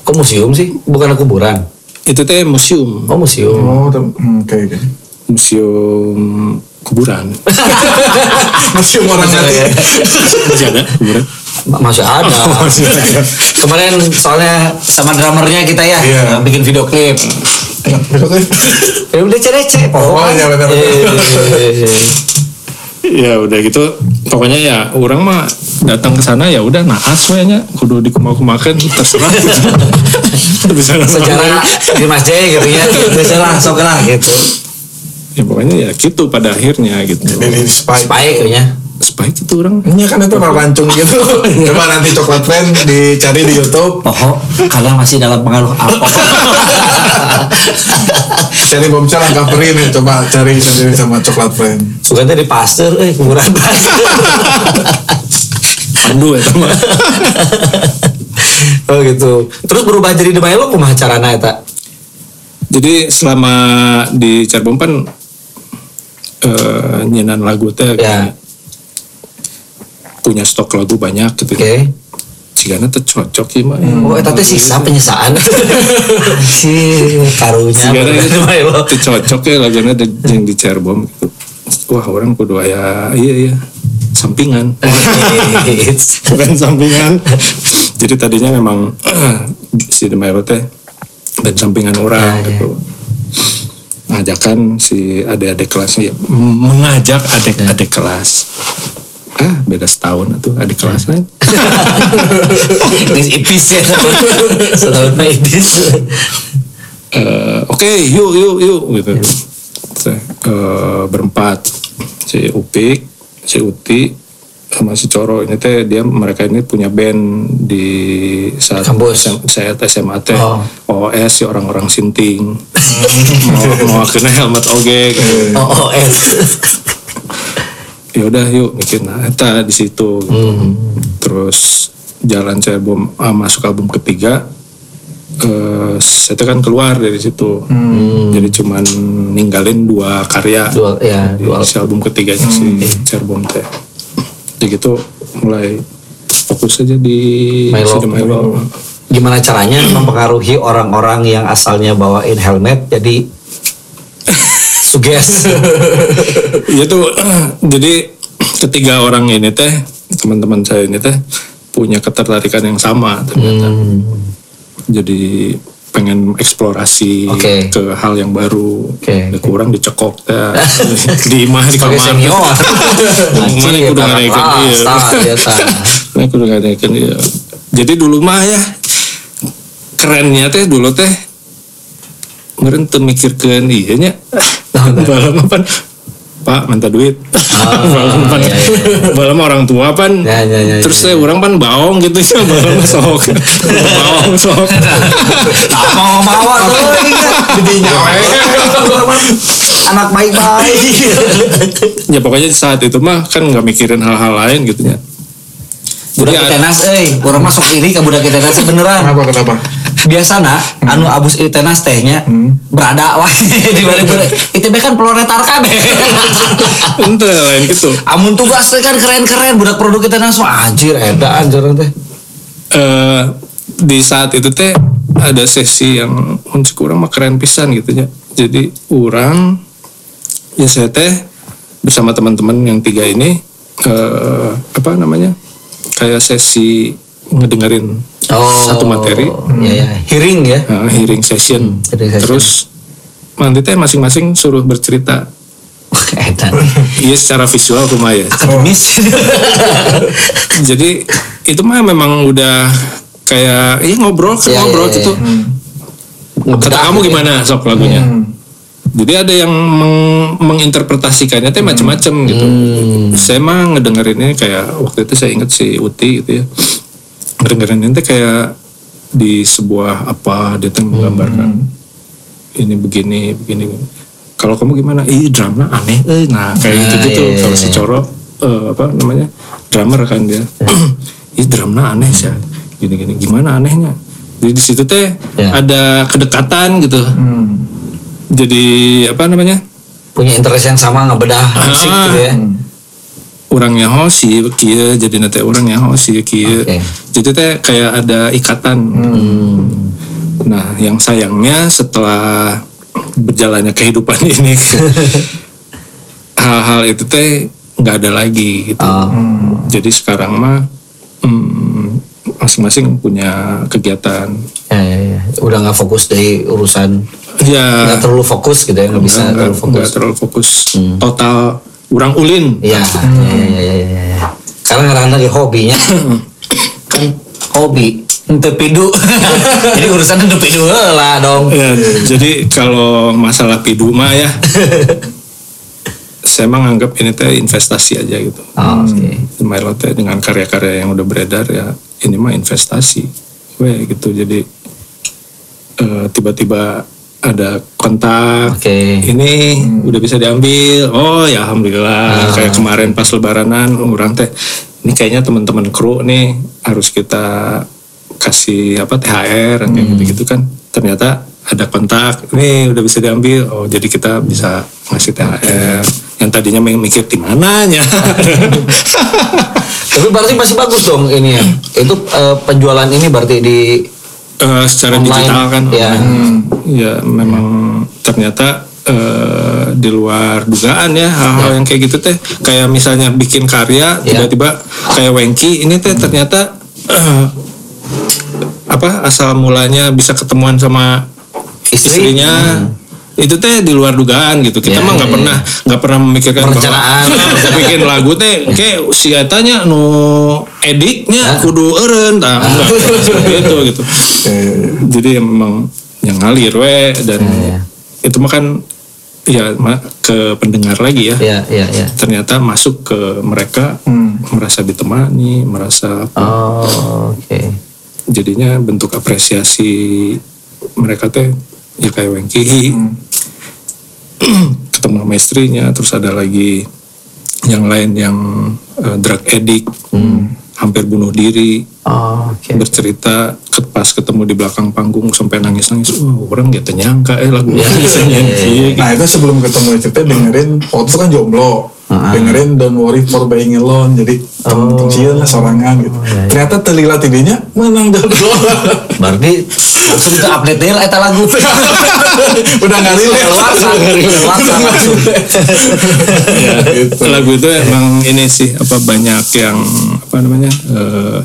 Speaker 1: Kok museum sih? Bukan kuburan.
Speaker 3: itu teh museum
Speaker 1: Oh, museum.
Speaker 2: Oh, hmm, oke oke.
Speaker 3: Museum kuburan
Speaker 2: Museum orang mati.
Speaker 1: ya.
Speaker 3: masih ada kuburan
Speaker 1: Ma- Masih ada. Kemarin soalnya sama drummernya kita ya
Speaker 2: Iya.
Speaker 1: yang bikin video klip.
Speaker 2: Oke.
Speaker 1: Ya udah receh
Speaker 2: Oh, iya, benar.
Speaker 3: ya udah gitu pokoknya ya orang mah datang ke sana ya udah naas we nya kudu dikumak-kumakan terserah gitu. bisa
Speaker 1: Secara di Mas Jay gitu ya. Lah, sok lah gitu.
Speaker 3: Ya pokoknya ya gitu pada akhirnya gitu
Speaker 2: Ini spike.
Speaker 1: Baik kayaknya.
Speaker 3: spike itu orang
Speaker 2: Ini kan itu rancung gitu. Coba nanti coklat friend dicari di YouTube.
Speaker 1: Oh, kalian masih dalam pengaruh apa?
Speaker 2: Cari bomcel langkah peri nih. Coba cari sendiri sama coklat friend.
Speaker 1: Sukanya di pasteur, eh kuburan pasteur.
Speaker 3: pandu ya teman
Speaker 1: oh gitu. Terus berubah jadi The Milo kumaha carana eta?
Speaker 3: jadi selama di Cirebon kan eh, nyenan lagu teh
Speaker 1: Ya.
Speaker 3: punya stok lagu banyak gitu
Speaker 1: Oke.
Speaker 3: Cigana tuh cocok ya mah
Speaker 1: Oh, eta teh sisa penyesaan. si karunya
Speaker 3: Cigana
Speaker 1: Milo.
Speaker 3: itu cocok ya lagunya di, yang di Cirebon gitu. wah orang kudu aya iya iya sampingan bukan sampingan jadi tadinya memang si Demero teh dan sampingan orang
Speaker 1: Ya, ya.
Speaker 3: gitu ngajakan si adik-adik kelasnya ya, mengajak adik-adik kelas. Ah beda setahun tuh adik kelas lain.
Speaker 1: Ipis ya. Setahun mah ipis.
Speaker 3: Eh, oke yuk yuk yuk gitu. Eh, berempat si Upik si Uti sama si Coro. Ini teh dia mereka ini punya band di saat. SM, saya SMA teh.
Speaker 1: Oh.
Speaker 3: OS si orang-orang sinting. Mau mau kena helmet oge gitu.
Speaker 1: Oh, oh,
Speaker 3: ya udah yuk bikin nah, eta di situ gitu. terus jalan saya album ah, masuk album ketiga eh saya teh kan keluar dari situ. Jadi cuman ninggalin dua karya.
Speaker 1: Dua, ya,
Speaker 3: di
Speaker 1: dua.
Speaker 3: album ketiganya si Cerbon teh jadi gitu mulai fokus aja di
Speaker 1: Milo. Gimana caranya mempengaruhi orang-orang yang asalnya bawain helmet jadi suges.
Speaker 3: ya tuh jadi ketiga orang ini teh teman-teman saya ini teh punya ketertarikan yang sama ternyata
Speaker 1: Hmm.
Speaker 3: jadi pengen eksplorasi
Speaker 1: Oke.
Speaker 3: ke hal yang baru. Udah kurang dicekok teh di mah di kamar
Speaker 1: senior.
Speaker 3: Mana
Speaker 1: Anjir,
Speaker 3: kudu
Speaker 1: kakak
Speaker 3: ngadekeun
Speaker 1: kelas,
Speaker 3: ieu.
Speaker 1: tah, ya, tah.
Speaker 3: Mana kudu ngadekeun ieu. jadi dulu mah ya kerennya teh dulu teh meureun teu mikirkeun ieu nya balam pan Pak minta duit balam pan
Speaker 1: iya, iya.
Speaker 3: orang tua pan
Speaker 1: Ya, ya, ya,
Speaker 3: terus
Speaker 1: ya.
Speaker 3: teh orang pan baong gitu ya balam sok baong sok
Speaker 1: Mau bawa tuh
Speaker 2: Didinya
Speaker 1: anak baik-baik.
Speaker 3: ya pokoknya saat itu mah kan nggak mikirin hal-hal lain gitu ya
Speaker 1: Budak
Speaker 3: Jadi,
Speaker 1: tenas, eh, orang masuk iri ke budak tenas beneran.
Speaker 2: Kenapa kenapa?
Speaker 1: Biasana anu abus ieu tenas tehnya berada wah di balik itu kan proletar kabeh
Speaker 3: Ente lain gitu.
Speaker 1: amun tugas teh kan keren-keren budak produk kita langsung anjir edan anjir teh
Speaker 3: eh di saat itu teh ada sesi yang menurut kurang mah keren pisan gitu ya. Jadi orang ya saya teh bersama teman-teman yang tiga ini eh apa namanya kayak sesi ngedengerin satu materi
Speaker 1: ya, ya. hearing ya
Speaker 3: eh, hearing session.
Speaker 1: hearing session.
Speaker 3: Terus nanti teh masing-masing suruh bercerita.
Speaker 1: edan
Speaker 3: Iya secara visual rumah ya.
Speaker 1: akademis
Speaker 3: Jadi itu mah memang udah kayak iya ngobrol
Speaker 1: Iya,
Speaker 3: ngobrol
Speaker 1: iya,
Speaker 3: gitu.
Speaker 1: iya.
Speaker 3: Kata kamu gimana sok lagunya? Jadi ada yang meng- menginterpretasikannya teh macam-macam gitu. Saya mah ngedengerinnya kayak waktu itu saya ingat si Uti gitu ya. Ngedengerinnya teh kayak di sebuah apa dia teh menggambarkan ini begini begini. Kalau kamu gimana? Ih drama aneh, eh nah kayak
Speaker 1: Nah,
Speaker 3: gitu gitu.
Speaker 1: iya, iya,
Speaker 3: Kalau si
Speaker 1: iya.
Speaker 3: Coro eh, apa namanya drummer kan dia. Ih drama aneh sih. Gini gini gimana anehnya? Jadi di situ teh
Speaker 1: Ya.
Speaker 3: ada kedekatan gitu. Jadi apa namanya?
Speaker 1: punya interest yang sama ngebedah musik
Speaker 3: Ah.
Speaker 1: gitu ya
Speaker 3: Orangnya hosi kieu jadi nanti orangnya hosi kieu.
Speaker 1: Oke.
Speaker 3: Jadi teh kayak ada ikatan. Nah, yang sayangnya setelah berjalannya kehidupan ini hal-hal itu teh nggak ada lagi gitu.
Speaker 1: Oh.
Speaker 3: Jadi sekarang mah hmm, masing-masing punya kegiatan.
Speaker 1: ya, ya, ya. udah nggak fokus dari urusan
Speaker 3: Ya,
Speaker 1: nggak terlalu fokus gitu ya nggak bisa
Speaker 3: nggak-
Speaker 1: terlalu fokus
Speaker 3: nggak terlalu fokus. Total urang ulin.
Speaker 1: Iya, iya, iya, iya. Karena kadang lagi hobinya kan hobi untuk pidu. Jadi urusan untuk pidu lah dong.
Speaker 3: Ya, jadi kalau masalah pidu mah ya, saya emang anggap ini teh investasi aja gitu.
Speaker 1: Oh, Oke.
Speaker 3: Milo teh dengan karya-karya yang udah beredar ya, ini mah investasi. Weh gitu, jadi eh, tiba-tiba ada kontak,
Speaker 1: Oke.
Speaker 3: ini udah bisa diambil. Oh ya alhamdulillah. Kayak kemarin pas lebaranan orang teh, ini kayaknya teman-teman kru nih harus kita kasih apa THR kayak gitu-gitu kan. Ternyata ada kontak, ini udah bisa diambil. Oh jadi kita bisa ngasih THR. Yang tadinya mikir di mananya.
Speaker 1: Tapi berarti masih bagus dong ini ya. Itu eh, penjualan ini berarti di
Speaker 3: Eh, secara
Speaker 1: Online,
Speaker 3: digital kan
Speaker 1: ya.
Speaker 3: ya memang ternyata eh, di luar dugaan ya hal-hal yang kayak gitu teh kayak misalnya bikin karya
Speaker 1: Ya.
Speaker 3: tiba-tiba kayak Wengki ini teh ternyata eh, apa asal mulanya bisa ketemuan sama
Speaker 1: Istri?
Speaker 3: istrinya itu teh di luar dugaan gitu. Kita
Speaker 1: Ya,
Speaker 3: mah nggak
Speaker 1: ya,
Speaker 3: pernah nggak pernah memikirkan
Speaker 1: Perencanaan.
Speaker 3: bahwa bikin lagu teh kayak si etanya nu ediknya kudu eureun tah enggak seperti itu gitu jadi emang yang ngalir we dan
Speaker 1: Ya,
Speaker 3: itu mah kan ya ma- ke pendengar lagi ya.
Speaker 1: Ya ya ya.
Speaker 3: ternyata masuk ke mereka merasa ditemani merasa apa.
Speaker 1: Oh, oke.
Speaker 3: jadinya bentuk apresiasi mereka teh ya kayak Wengki ketemu sama istrinya terus ada lagi yang lain yang eh, drug addict hampir bunuh diri
Speaker 1: Oh, oke.
Speaker 3: bercerita ke- pas ketemu di belakang panggung sampai nangis nangis oh orang gak nyangka eh lagu bisa nyanyi
Speaker 2: Nah itu sebelum ketemu itu teh dengerin waktu itu kan jomblo. Dengerin Don't Worry for Being Alone jadi temen lah sorangan gitu. Ternyata telila tidinya menang jomblo
Speaker 1: Berarti langsung itu update deh lah eta lagu.
Speaker 2: udah nggak relate.
Speaker 1: Langsung.
Speaker 3: Ya,
Speaker 2: Gitu.
Speaker 3: lagu itu emang ini sih apa banyak yang apa namanya eh,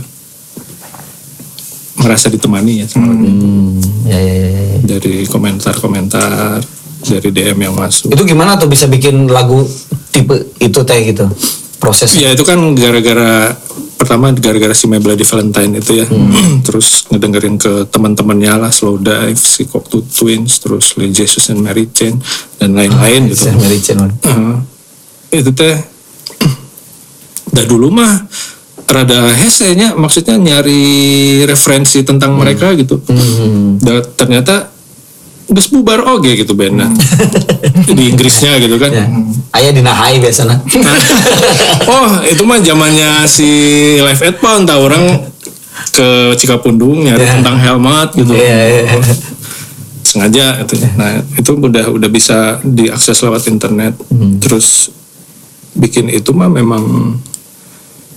Speaker 3: merasa ditemani ya sama.
Speaker 1: Hmm, ya, ya, ya, ya.
Speaker 3: dari komentar-komentar dari DM yang masuk.
Speaker 1: Itu gimana tuh bisa bikin lagu tipe itu teh gitu? Prosesnya.
Speaker 3: Ya itu kan gara-gara pertama gara-gara si My Bloody Valentine itu ya, terus ngedengerin ke teman-temannya lah Slow Dive, si Cocteau Twins, terus Lee Jesus and Mary Chain dan lain-lain gitu.
Speaker 1: Saya Mary Jane.
Speaker 3: Heeh. itu teh dah dulu mah rada hesenya maksudnya nyari referensi tentang mereka gitu
Speaker 1: Hmm.
Speaker 3: Dan ternyata geus bubar oge gitu bandnya di Inggrisnya gitu kan
Speaker 1: Ya. Ayah di Nahai biasanya.
Speaker 3: oh itu mah zamannya si Live at Pound tau orang ke Cikapundung nyari
Speaker 1: Ya.
Speaker 3: tentang helmet gitu
Speaker 1: Iya, iya.
Speaker 3: sengaja gitu. Nah itu udah udah bisa diakses lewat internet.
Speaker 1: Hmm.
Speaker 3: Terus bikin itu mah memang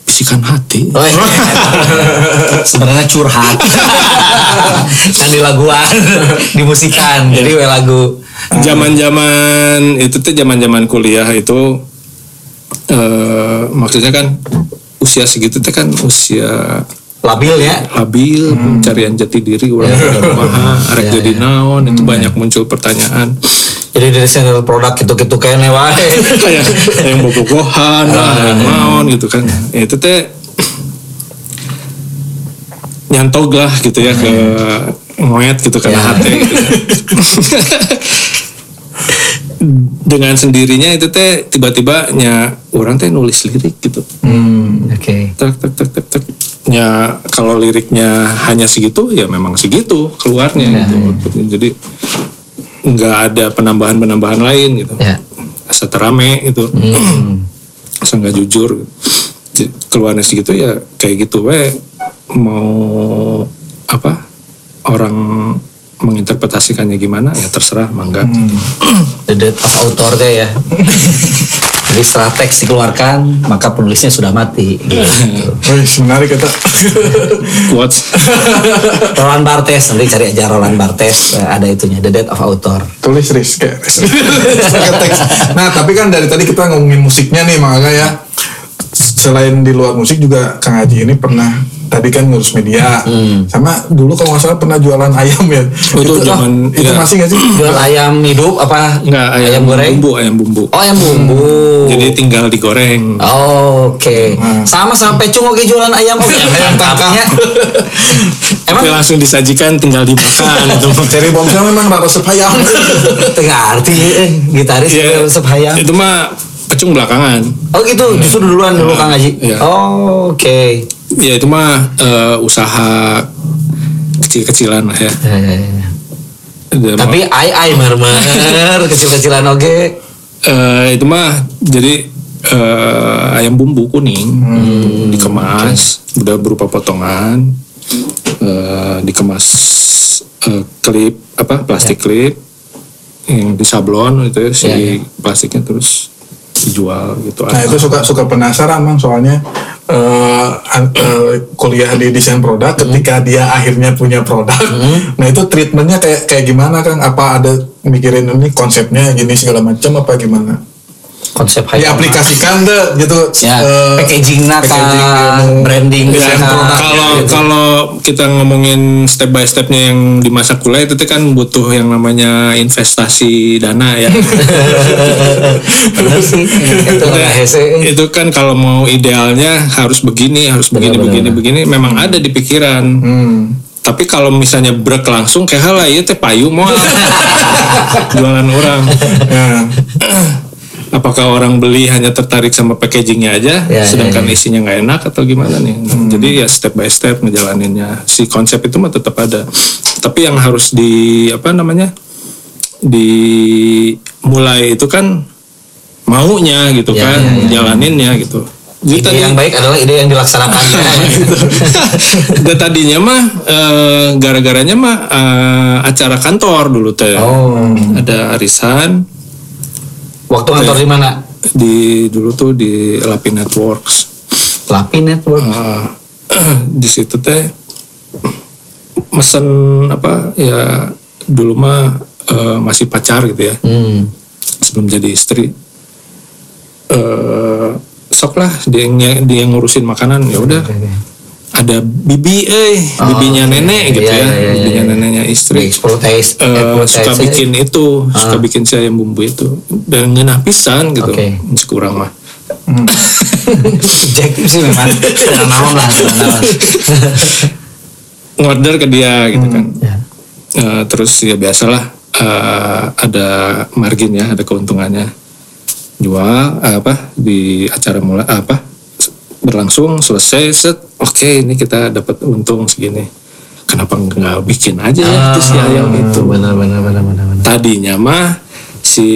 Speaker 3: bisikan hati.
Speaker 1: Oh, iya. Sebenarnya curhat. kan di laguan, dimusikan. Jadi we lagu.
Speaker 3: Zaman-zaman itu tuh zaman-zaman kuliah itu eh maksudnya kan usia segitu tuh kan usia
Speaker 1: Labil ya.
Speaker 3: labil pencarian jati diri orang udah kumaha arek
Speaker 1: Iya,
Speaker 3: jadi
Speaker 1: iya.
Speaker 3: naon itu banyak muncul pertanyaan
Speaker 1: Jadi dari channel produk gitu-gitu kayaknya wae.
Speaker 3: kayak yang bobogohan lah yang naon gitu kan ya, itu teh nyantog lah gitu ya ke ngoet gitu kan
Speaker 1: Ya.
Speaker 3: hati gitu. dengan sendirinya itu teh tiba-tiba nya orang teh nulis lirik gitu
Speaker 1: Hmm, oke.
Speaker 3: tak tak tak tak tak ya kalau liriknya hanya segitu ya memang segitu keluarnya gitu outputnya. jadi nggak ada penambahan penambahan lain gitu.
Speaker 1: Ya.
Speaker 3: asa terame gitu.
Speaker 1: Hmm.
Speaker 3: asa nggak jujur. Keluarnya segitu ya kayak gitu we. Mau apa? Orang menginterpretasikannya gimana? Ya terserah mangga.
Speaker 1: The death of author ya. Jadi setelah teks dikeluarkan, maka penulisnya sudah mati. Gitu.
Speaker 2: Wih, menarik kata.
Speaker 3: quotes
Speaker 1: Roland Barthes, nanti cari aja Roland Barthes, eh, ada itunya, The Death of Author.
Speaker 2: Tulis Riz kayak teks. Nah, tapi kan dari tadi kita ngomongin musiknya nih, makanya ya. Selain di luar musik juga Kang Haji ini pernah tadi kan ngurus media. Sama dulu kalau nggak salah pernah jualan ayam ya.
Speaker 3: Oh, itu zaman-
Speaker 2: itu
Speaker 3: ya.
Speaker 2: masih nggak sih?
Speaker 1: Jual ayam hidup apa?
Speaker 3: nggak ayam,
Speaker 1: goreng?
Speaker 3: bumbu ayam bumbu
Speaker 1: Oh, ayam bumbu.
Speaker 3: jadi tinggal digoreng
Speaker 1: Oh, Oke,
Speaker 2: Nah.
Speaker 1: sama sampai cung oke jualan ayam oke ayam tangkapnya. Emang
Speaker 3: Tapi langsung disajikan tinggal dimakan gitu.
Speaker 2: Cherry Bombshell memang rada resep ayam.
Speaker 1: tengah arti eh, gitaris
Speaker 3: Ya,
Speaker 1: resep hayam.
Speaker 3: Itu mah pecung belakangan.
Speaker 1: Oh gitu, justru duluan dulu Kang Haji.
Speaker 3: Iya.
Speaker 1: Oh, Oke.
Speaker 3: Ya itu mah eh, usaha kecil-kecilan lah ya.
Speaker 1: Ya, ya, ya. Tapi ai ai mermer kecil-kecilan oke.
Speaker 3: eh, itu mah jadi eh, ayam bumbu kuning dikemas udah berupa potongan eh, dikemas eh, klip apa plastik klip yang disablon itu ya, si
Speaker 1: Ya, ya.
Speaker 3: plastiknya terus dijual gitu
Speaker 2: Nah itu suka suka penasaran mang soalnya an- eh, kuliah di desain produk ketika dia akhirnya punya produk, nah itu treatmentnya kayak kayak gimana kang? Apa ada mikirin ini konsepnya gini segala macam apa gimana?
Speaker 1: Konsep.
Speaker 2: Diaplikasikan deh gitu.
Speaker 1: Ya,
Speaker 2: eh,
Speaker 1: packaging naka,
Speaker 2: packaging ilmu.
Speaker 1: branding
Speaker 3: Ya, kalau
Speaker 2: gitu.
Speaker 3: kalau kita ngomongin step by stepnya yang di masa kuliah itu tuh kan butuh yang namanya investasi dana ya.
Speaker 1: Bener sih. Itu
Speaker 3: kan kalau mau idealnya harus begini, harus begini,
Speaker 1: Benar,
Speaker 3: begini,
Speaker 1: benar.
Speaker 3: begini, memang ada di pikiran.
Speaker 2: Hmm.
Speaker 3: Tapi kalau misalnya brek langsung kayak hal ya teh payu mau jualan orang.
Speaker 2: Ya.
Speaker 3: Apakah orang beli hanya tertarik sama packagingnya aja,
Speaker 1: Ya,
Speaker 3: sedangkan
Speaker 1: ya, ya.
Speaker 3: isinya nggak enak atau gimana nih? Jadi ya step by step ngejalaninnya. Si konsep itu mah tetap ada. Tapi yang harus di apa namanya dimulai itu kan maunya gitu
Speaker 1: Ya,
Speaker 3: kan,
Speaker 1: ya, ya.
Speaker 3: jalaninnya gitu. Jadi
Speaker 1: Ide
Speaker 3: tadi-
Speaker 1: yang baik adalah ide yang dilaksanakannya.
Speaker 3: Dan tadinya mah eh, gara-garanya mah eh, acara kantor dulu teh.
Speaker 1: oh.
Speaker 3: Ada arisan
Speaker 1: Waktu kantor di mana?
Speaker 3: di dulu tuh di Lapi Networks.
Speaker 1: Lapi Network.
Speaker 3: Eh, di situ teh mesen apa ya dulu mah eh, masih pacar gitu ya
Speaker 1: Hmm.
Speaker 3: sebelum jadi istri eh sok lah dia yang dia yang ngurusin makanan ya udah ada bibi eh bibinya
Speaker 1: Oh,
Speaker 3: nenek gitu
Speaker 1: iya,
Speaker 3: ya
Speaker 1: iya, iya,
Speaker 3: bibinya
Speaker 1: iya.
Speaker 3: neneknya istri
Speaker 1: Eksploitasi.
Speaker 3: Eh, suka bikin itu suka
Speaker 1: Ah.
Speaker 3: bikin si ayam bumbu itu dan ngenah pisan gitu masih kurang mah
Speaker 1: Subjektif sih memang. Naon lah,
Speaker 3: ngorder ke dia gitu kan
Speaker 1: Ya.
Speaker 3: Eh, terus ya biasalah eh, ada margin ya ada keuntungannya jual eh, apa di acara mulai apa berlangsung selesai set oke ini kita dapat untung segini kenapa nggak bikin aja ya itu si ayam itu
Speaker 1: Benar benar benar benar.
Speaker 3: tadinya mah si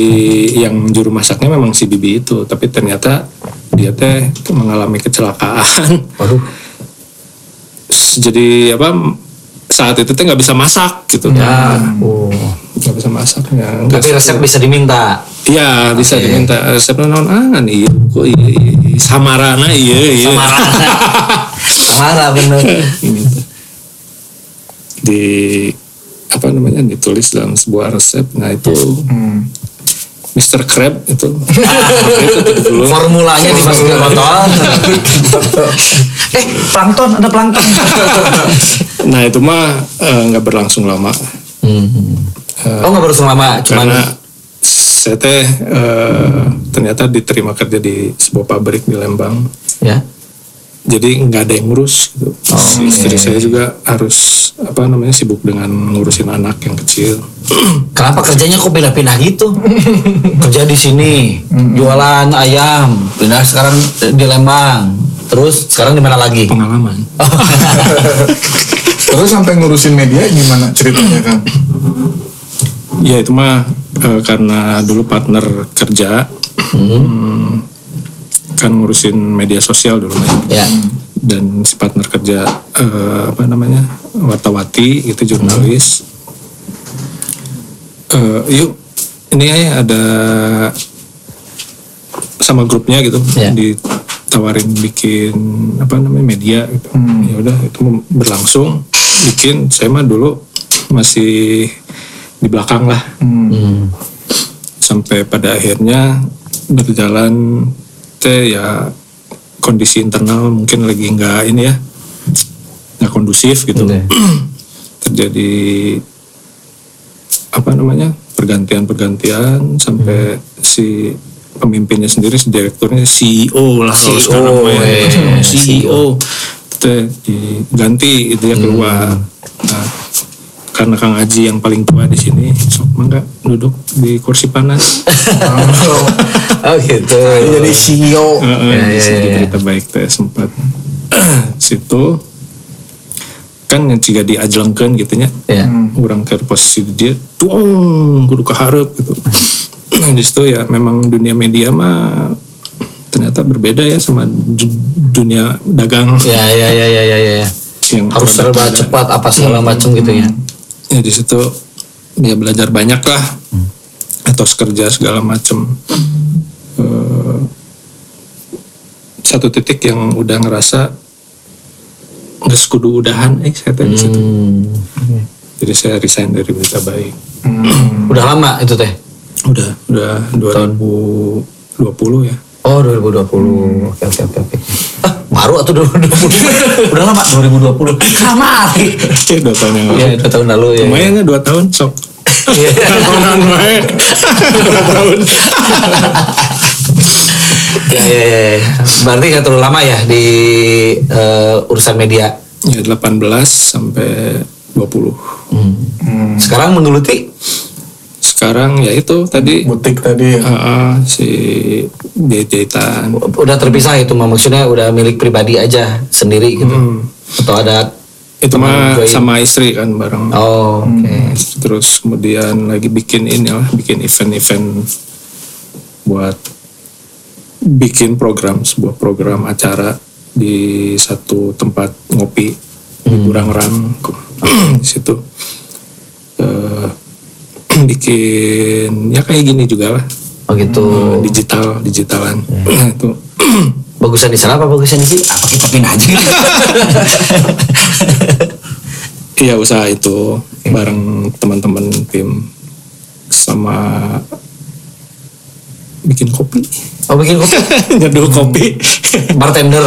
Speaker 3: yang juru masaknya memang si bibi itu tapi ternyata dia teh mengalami kecelakaan
Speaker 1: Waduh.
Speaker 3: jadi apa saat itu teh nggak bisa masak gitu
Speaker 1: Ya. Oh.
Speaker 3: Nggak bisa masak ya nggak
Speaker 1: Tapi resep bisa diminta.
Speaker 3: Iya bisa
Speaker 1: Oke.
Speaker 3: diminta resepnya non angan iya kok iya, iya. samarana iya iya
Speaker 1: Samara. Samara bener.
Speaker 3: Di apa namanya ditulis dalam sebuah resep nah itu
Speaker 2: Hmm.
Speaker 3: Mr. Crab itu itu dulu
Speaker 1: Formulanya dimasukin botol. eh, plankton, ada plankton.
Speaker 3: nah itu mah eh, nggak berlangsung lama
Speaker 1: Hmm. Oh nggak baru lama, cuman
Speaker 3: saya teh eh, ternyata diterima kerja di sebuah pabrik di Lembang
Speaker 1: ya.
Speaker 3: jadi nggak ada yang ngurus gitu. Si istri saya juga harus apa namanya sibuk dengan ngurusin anak yang kecil
Speaker 1: Kenapa kerjanya kok pindah-pindah gitu? Kerja di sini, jualan ayam, pindah sekarang di Lembang. Terus sekarang di mana lagi?
Speaker 3: pengalaman
Speaker 2: Terus sampai ngurusin media gimana ceritanya kan?
Speaker 3: ya itu mah eh, karena dulu partner kerja hmm, kan ngurusin media sosial dulu
Speaker 1: ya.
Speaker 3: dan si partner kerja eh, apa namanya wartawati itu jurnalis. Eh, yuk ini ya ada sama grupnya gitu
Speaker 1: Ya.
Speaker 3: ditawarin bikin apa namanya media gitu. Ya udah itu berlangsung. Bikin saya mah dulu masih di belakang lah.
Speaker 1: Hmm.
Speaker 3: sampai pada akhirnya berjalan teh ya kondisi internal mungkin lagi nggak ini ya nggak kondusif gitu.
Speaker 1: Oke.
Speaker 3: terjadi apa namanya pergantian-pergantian sampai si pemimpinnya sendiri si direkturnya CEO lah kalau
Speaker 1: CEO,
Speaker 3: sekarang ya.
Speaker 1: eh,
Speaker 3: CEO teh diganti itu ya keluar. Nah, karena Kang Aji yang paling tua di sini sok mangga duduk di kursi panas
Speaker 1: Oh gitu.
Speaker 2: Jadi CEO.
Speaker 3: Heeh,
Speaker 1: Ya, ya,
Speaker 3: di
Speaker 1: ya, ya.
Speaker 3: berita baik teh sempat situ kan yang jika diajlengkeun gitu nya
Speaker 1: Ya.
Speaker 3: orang ke posisi dia tuang kudu keharap gitu di situ ya memang dunia media mah ternyata berbeda ya sama du- dunia dagang
Speaker 1: Ya ya ya ya ya ya.
Speaker 3: yang
Speaker 1: Harus serba cepat apa segala macam gitu ya.
Speaker 3: Ya di situ dia belajar banyak lah etos kerja segala macam Eh, satu titik yang udah ngerasa nggak sekudu udahan eh saya teh di situ.
Speaker 1: Hmm.
Speaker 3: jadi saya resign dari berita baik.
Speaker 1: Udah lama itu teh.
Speaker 3: udah udah 2020 ya.
Speaker 1: Oh 2020. Oke oke oke baru atau 2020? Udah lama 2020. Lama.
Speaker 3: Oke, dua tahun yang lalu
Speaker 1: Ya, dua tahun lalu ya.
Speaker 3: lumayan ya dua tahun sok
Speaker 1: Iya.
Speaker 3: tahunan wae dua tahun
Speaker 1: ya, ya, ya, ya. Berarti nggak terlalu lama ya di eh, urusan media.
Speaker 3: ya 18 sampai 20
Speaker 1: Hmm. Sekarang menggeluti
Speaker 3: sekarang ya itu tadi
Speaker 2: Butik tadi ya.
Speaker 3: Ah, ah, si jahit-jahitan
Speaker 1: udah terpisah itu mah maksudnya udah milik pribadi aja sendiri gitu.
Speaker 3: Hmm.
Speaker 1: Atau ada
Speaker 3: itu mah
Speaker 1: join.
Speaker 3: sama istri kan bareng
Speaker 1: Oh, oke.
Speaker 3: terus kemudian lagi bikin ini lah bikin event-event buat bikin program sebuah program acara di satu tempat ngopi di Burangrang di situ bikin ya kayak gini juga lah
Speaker 1: Oh gitu.
Speaker 3: digital digitalan Nah, itu
Speaker 1: Bagusan di sana apa bagusan di sini? Apa kita pindah aja?
Speaker 3: Iya usaha itu bareng teman-teman tim sama bikin kopi,
Speaker 1: oh bikin kopi.
Speaker 3: nyeduh kopi,
Speaker 1: Bartender.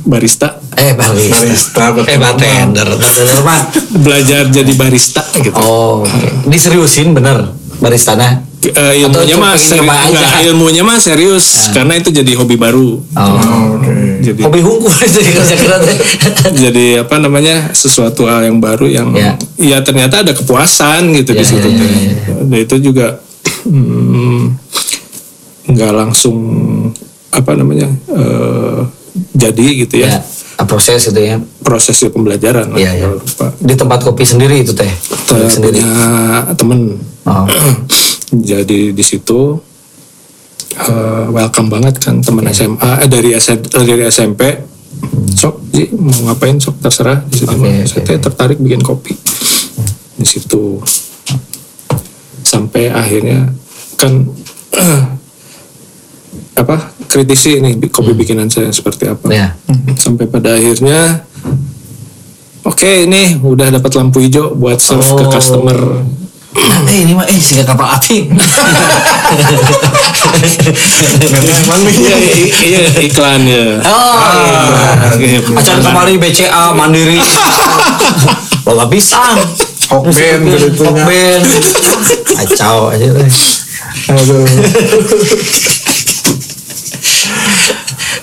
Speaker 3: Barista,
Speaker 1: Eh barista.
Speaker 2: Barista, betul.
Speaker 1: Eh bartender. Bartender mah.
Speaker 3: belajar jadi barista gitu.
Speaker 1: Oh, oke. diseriusin bener baristana.
Speaker 3: Eh,
Speaker 1: Atau
Speaker 3: ilmunya mah
Speaker 1: pengen
Speaker 3: seri-
Speaker 1: nyoba aja?
Speaker 3: enggak, ilmunya mah serius karena itu jadi hobi baru.
Speaker 1: Oh.
Speaker 2: Oke.
Speaker 3: Jadi
Speaker 1: Hobi hungkul jadi kerja keras.
Speaker 3: jadi apa namanya sesuatu hal yang baru yang
Speaker 1: Ya.
Speaker 3: ya, ternyata ada kepuasan gitu
Speaker 1: Ya,
Speaker 3: di situ.
Speaker 1: ya, ya,
Speaker 3: teh.
Speaker 1: ya,
Speaker 3: Dan itu juga hmm, nggak langsung apa namanya eh, jadi gitu ya.
Speaker 1: ya, proses itu ya.
Speaker 3: prosesnya pembelajaran kalau Pak.
Speaker 1: Di tempat kopi sendiri itu teh.
Speaker 3: Kita
Speaker 1: Milik sendiri.
Speaker 3: punya temen
Speaker 1: Oh.
Speaker 3: jadi di situ eh, welcome banget kan teman SMA eh, dari S- dari SMP sok Ji, mau ngapain sok terserah di situ
Speaker 1: oke,
Speaker 3: saya tertarik bikin kopi di situ sampai akhirnya kan apa kritisi ini kopi bikinan saya seperti apa
Speaker 1: Ya.
Speaker 3: sampai pada akhirnya oke ini udah dapat lampu hijau buat serve ke
Speaker 1: Oh.
Speaker 3: customer
Speaker 1: Nah, eh ini mah eh sehingga kapal api.
Speaker 2: Memang
Speaker 3: iya i- iya iklan ya
Speaker 1: Oh, iya. Acan kemari BCA Mandiri. Bawa pisang.
Speaker 2: Hokben gitu.
Speaker 1: Hokben. Kacau aja.
Speaker 2: Aduh.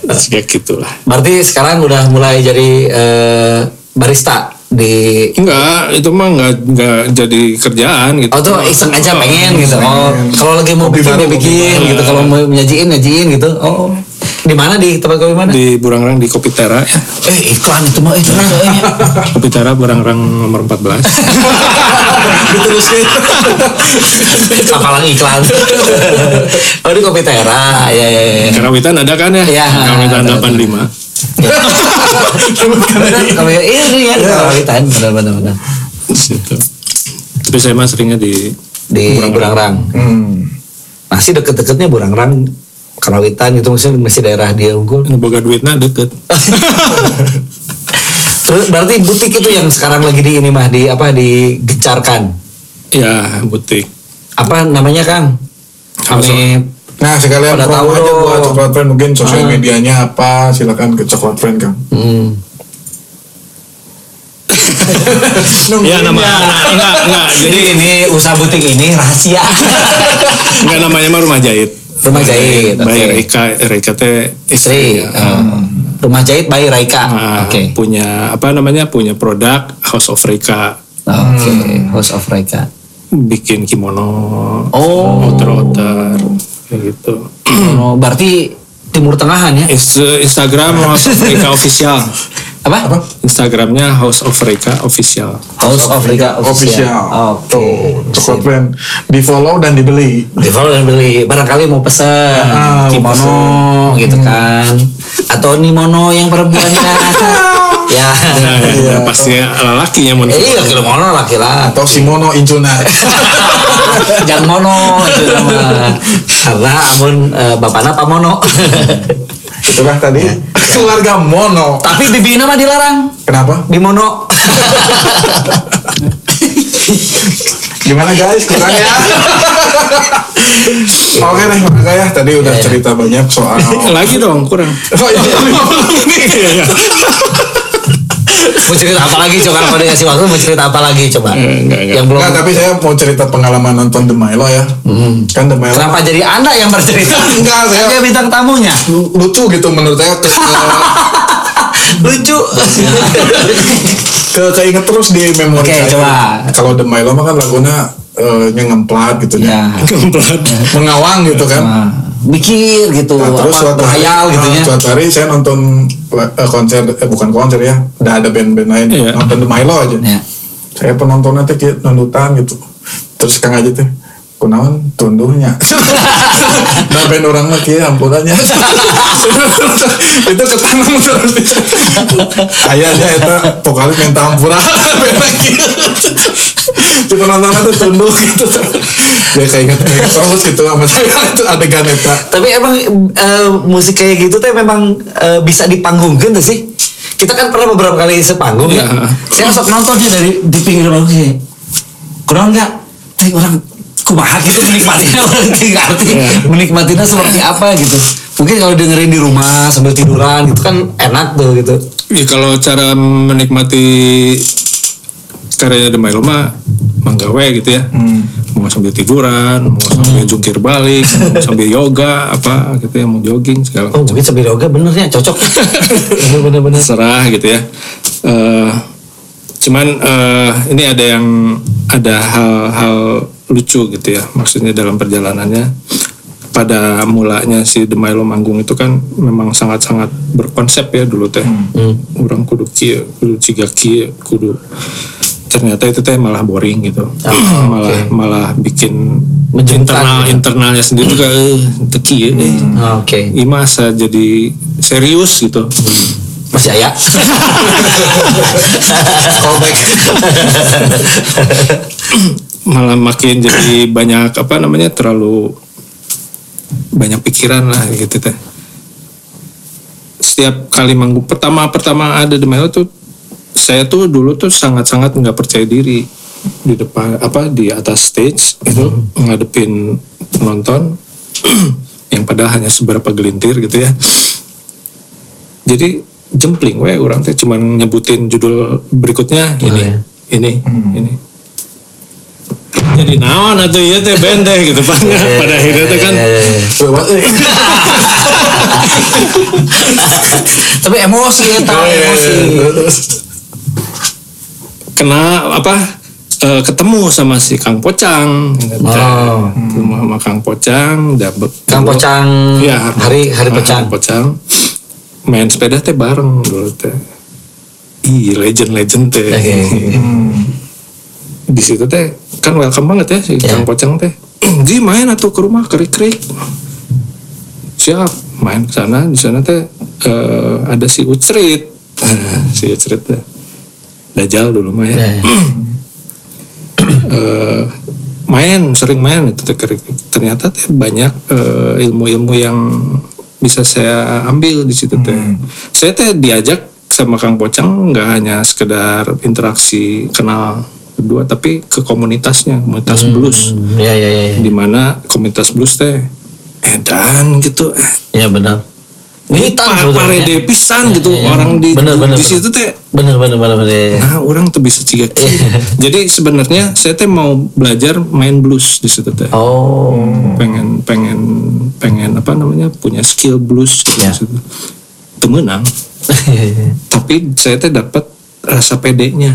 Speaker 3: Kayak gitulah
Speaker 1: Berarti sekarang udah mulai jadi eh, barista di
Speaker 3: enggak itu mah enggak enggak jadi kerjaan gitu
Speaker 1: Oh tuh iseng aja pengen gitu. Oh, kalau lagi mau bikin ya bikin gitu. Kalau mau nyajiin nyajiin gitu. Oh. Di mana di tempat kopi mana?
Speaker 3: di Burangrang di Kopitera ya
Speaker 1: Eh iklan itu mah terus eh.
Speaker 3: Kopitera Burangrang nomor 14
Speaker 2: Diterusin.
Speaker 1: Apalagi iklan. oh di kopi Tera. Ya ya ya.
Speaker 3: Karawitan ada kan ya?
Speaker 1: Iya.
Speaker 3: Karawitan
Speaker 1: Ada,
Speaker 3: 85
Speaker 1: Benar, Kalau ya ini ya karawitan benar benar benar.
Speaker 3: situ. Tapi saya mah seringnya di
Speaker 1: Di Burangrang.
Speaker 2: Hmm.
Speaker 1: Masih deket-deketnya Burangrang karawitan itu maksudnya masih daerah dia unggul.
Speaker 3: Boga duitnya deket.
Speaker 1: Terus berarti butik itu yang sekarang lagi di ini mah di apa digencarkan.
Speaker 3: ya butik.
Speaker 1: Apa namanya Kang? Kami
Speaker 2: Nah sekalian
Speaker 1: Pada tahu
Speaker 2: aja buat Coklat Friend mungkin sosial medianya apa silakan ke Coklat Friend Kang.
Speaker 1: Hmm.
Speaker 3: Ya nama nah, enggak enggak
Speaker 1: Jadi
Speaker 3: jadi
Speaker 1: ini usaha butik ini rahasia.
Speaker 3: enggak namanya mah rumah jahit.
Speaker 1: Rumah jahit,
Speaker 3: By
Speaker 1: oke.
Speaker 3: Reika, Reika teh
Speaker 1: Istri. eh, rumah jahit by Raika.
Speaker 3: Nah,
Speaker 1: Oke.
Speaker 3: punya apa namanya punya produk House of Reika
Speaker 1: Oke, House of Raika.
Speaker 3: bikin kimono
Speaker 1: Oh.
Speaker 3: outer-outer gitu
Speaker 1: Oh, berarti Timur Tengahan ya?
Speaker 3: Inst- Instagram House of Reika official
Speaker 1: Apa?
Speaker 2: Apa?
Speaker 3: Instagramnya House of Reika official.
Speaker 1: House of Raika
Speaker 2: Official.
Speaker 1: Oke.
Speaker 2: Tuh, Coklat Friend di follow dan dibeli.
Speaker 1: Di follow dan beli barangkali mau pesen
Speaker 2: Ah, mau
Speaker 1: kimono gitu kan. Atau nimono yang perempuannya ya
Speaker 3: Nah, ya, pasti lelaki yang mau
Speaker 1: eh, iya kimono laki-laki.
Speaker 2: Atau Simono Incuna.
Speaker 1: jangan mono itu nama karena amun eh, bapaknya pamono
Speaker 2: Itulah tadi keluarga Mono.
Speaker 1: tapi bibi nama dilarang
Speaker 2: Kenapa?
Speaker 1: bimono
Speaker 2: Gimana guys? Kurang ya? Oke deh, makasih ya. Tadi udah
Speaker 1: Iya, iya.
Speaker 2: cerita banyak soal.
Speaker 3: lagi dong kurang
Speaker 2: Oh Iya,
Speaker 3: iya.
Speaker 1: Mau cerita apa lagi coba kalau dikasih waktu mau cerita apa lagi coba
Speaker 3: Eh, enggak, enggak.
Speaker 1: yang belum
Speaker 2: Enggak, tapi saya mau cerita pengalaman nonton The Milo ya. Kan The Milo
Speaker 1: kenapa jadi anda yang bercerita
Speaker 2: Enggak, saya-
Speaker 1: Kan dia bintang tamunya
Speaker 2: lu- lucu gitu menurut saya ke, ke,
Speaker 1: lucu
Speaker 2: ke keinget terus di memori
Speaker 1: Oke,
Speaker 2: saya.
Speaker 1: coba.
Speaker 2: Kalau The Milo mah kan lagunya eh, yang ngemplat gitu
Speaker 1: ya
Speaker 2: ya. Mengawang gitu kan.
Speaker 1: Nah, mikir gitu
Speaker 2: Nah, terus
Speaker 1: apa,
Speaker 2: suatu hari,
Speaker 1: berhayal gitu
Speaker 2: nah,
Speaker 1: ya
Speaker 2: suatu hari saya nonton eh, konser, eh, bukan konser ya, udah ada band-band lain,
Speaker 3: Iya.
Speaker 2: nonton The Milo aja.
Speaker 1: Ya.
Speaker 2: Saya penontonnya teh kayak nondutan gitu. Terus kang aja teh, kunaon tunduhnya. nah orang mah kieu ampunannya. itu ketanam terus. Kayaknya itu vokalis minta ampura. Band kieu. Cuma nontonnya tuh tunduh gitu. Ya kayak inget kayak terus gitu sama saya itu adegan eta.
Speaker 1: tapi emang eh, musik kayak gitu teh memang eh, bisa dipanggungkan tuh sih kita kan pernah beberapa kali sepanggung ya
Speaker 3: Iya.
Speaker 1: saya sok nontonnya dari di pinggir panggung sih kurang nggak teh orang kumaha gitu menikmatinya orang tidak ngerti menikmatinya seperti apa gitu? Mungkin kalau dengerin di rumah sambil tiduran gitu kan enak tuh gitu.
Speaker 3: Ya kalau cara menikmati karyanya The Milo mah manggawe gitu ya. Mau sambil tiduran, mau sambil jungkir balik, mau sambil yoga apa gitu ya, mau jogging segala
Speaker 1: oh mungkin sambil yoga bener ya cocok. Bener-bener
Speaker 3: serah gitu ya. Eh, cuman eh, ini ada yang ada hal-hal lucu gitu ya. Maksudnya dalam perjalanannya pada mulanya si The Milo manggung itu kan memang sangat-sangat berkonsep ya dulu teh. Orang kudu kieu, kudu ciga kieu, kudu ternyata itu teh malah boring gitu. malah malah bikin
Speaker 1: Menjengkelkan
Speaker 3: internal
Speaker 1: gitu.
Speaker 3: internalnya sendiri juga eh teu kieu eh
Speaker 1: oke
Speaker 3: ini masa jadi serius gitu
Speaker 1: Masih ya? Callback.
Speaker 3: malah makin jadi banyak apa namanya terlalu banyak pikiran lah gitu teh. Setiap kali manggung pertama pertama ada di Melo tuh saya tuh dulu tuh sangat sangat nggak percaya diri di depan apa di atas stage itu ngadepin penonton yang padahal hanya seberapa gelintir gitu ya. Jadi jempling we orang teh cuman nyebutin judul berikutnya ini
Speaker 1: iya.
Speaker 3: ini ini jadi naon atau iya teh band teh gitu Pak. pada akhirnya teh kan.
Speaker 1: Tapi emosi ya, tahu emosi.
Speaker 3: kena apa eh, ketemu sama si Kang Pocang gitu.
Speaker 1: Oh.
Speaker 3: ketemu sama Kang Pocang dan be-
Speaker 1: Kang Pocang,
Speaker 3: Iya,
Speaker 1: hari hari Pocang.
Speaker 3: Pocang main sepeda teh bareng dulu teh Ih, legend-legend teh.
Speaker 1: Oke.
Speaker 3: Di situ teh kan welcome banget ya si
Speaker 1: Ya.
Speaker 3: Kang Pocang teh. Ji main atau ke rumah kerik-kerik. Siap, main ke sana. Di sana teh eh, ada si Ucrit. si Ucrit teh. Dajal dulu mah ya.
Speaker 1: Ya.
Speaker 3: Eh, main sering main itu teh kerik. Ternyata teh banyak eh, ilmu-ilmu yang bisa saya ambil di situ teh. Saya teh diajak sama Kang Pocang nggak hanya sekedar interaksi kenal berdua tapi ke komunitasnya komunitas blues
Speaker 1: Hmm, Ya ya ya. ya.
Speaker 3: di mana komunitas blues teh edan gitu
Speaker 1: Ya benar. Militan sebetulnya.
Speaker 3: parede pisan gitu
Speaker 1: Ya, ya.
Speaker 3: orang di
Speaker 1: Bener, bener,
Speaker 3: di
Speaker 1: bener.
Speaker 3: situ teh
Speaker 1: Benar benar benar benar. ya.
Speaker 3: nah orang tuh bisa ciga jadi sebenarnya saya teh mau belajar main blues di situ teh
Speaker 1: Oh.
Speaker 3: pengen pengen pengen apa namanya punya skill blues gitu
Speaker 1: Ya.
Speaker 3: di situ temenang tapi saya teh dapat rasa pedenya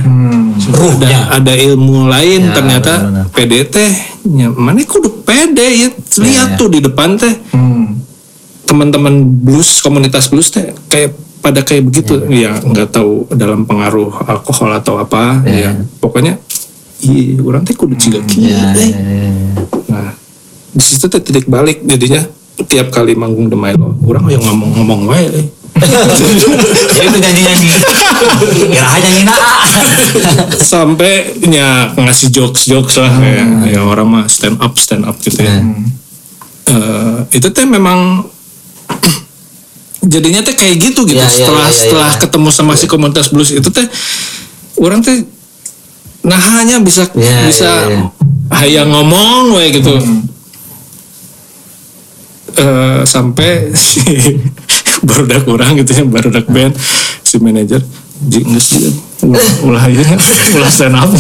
Speaker 1: Ruhnya.
Speaker 3: ada ada ilmu lain
Speaker 1: Ya,
Speaker 3: ternyata pede teh ya, mana kudu pede ya lihat
Speaker 1: ya.
Speaker 3: tuh di depan teh
Speaker 2: Hmm.
Speaker 3: teman-teman blues komunitas blues teh kayak pada kayak begitu ya nggak tahu dalam pengaruh alkohol atau apa
Speaker 1: Ya.
Speaker 3: ya pokoknya iya orang teh kudu ciga
Speaker 1: Ya,
Speaker 3: kieu
Speaker 1: ya,
Speaker 3: teh.
Speaker 1: ya, ya.
Speaker 3: nah di situ teh titik balik jadinya tiap kali manggung The Milo orang yang ngomong-ngomong wae
Speaker 1: Jadi itu nyanyi-nyanyi. Kira nyanyi naa.
Speaker 3: sampai ya ngasih jokes jokes lah kayak ya orang mah stand up stand up gitu ya Eh, itu teh memang jadinya teh kayak gitu gitu
Speaker 1: Ya, ya,
Speaker 3: setelah
Speaker 1: ya, ya,
Speaker 3: setelah
Speaker 1: ya.
Speaker 3: ketemu sama si komunitas blues itu teh orang teh nah hanya bisa
Speaker 1: Ya,
Speaker 3: bisa
Speaker 1: ya, ya.
Speaker 3: hayang ngomong we gitu Eh, sampai si barudak orang gitu ya barudak band si manajer ji geus ieu. ulah ulah nya, ulah stand up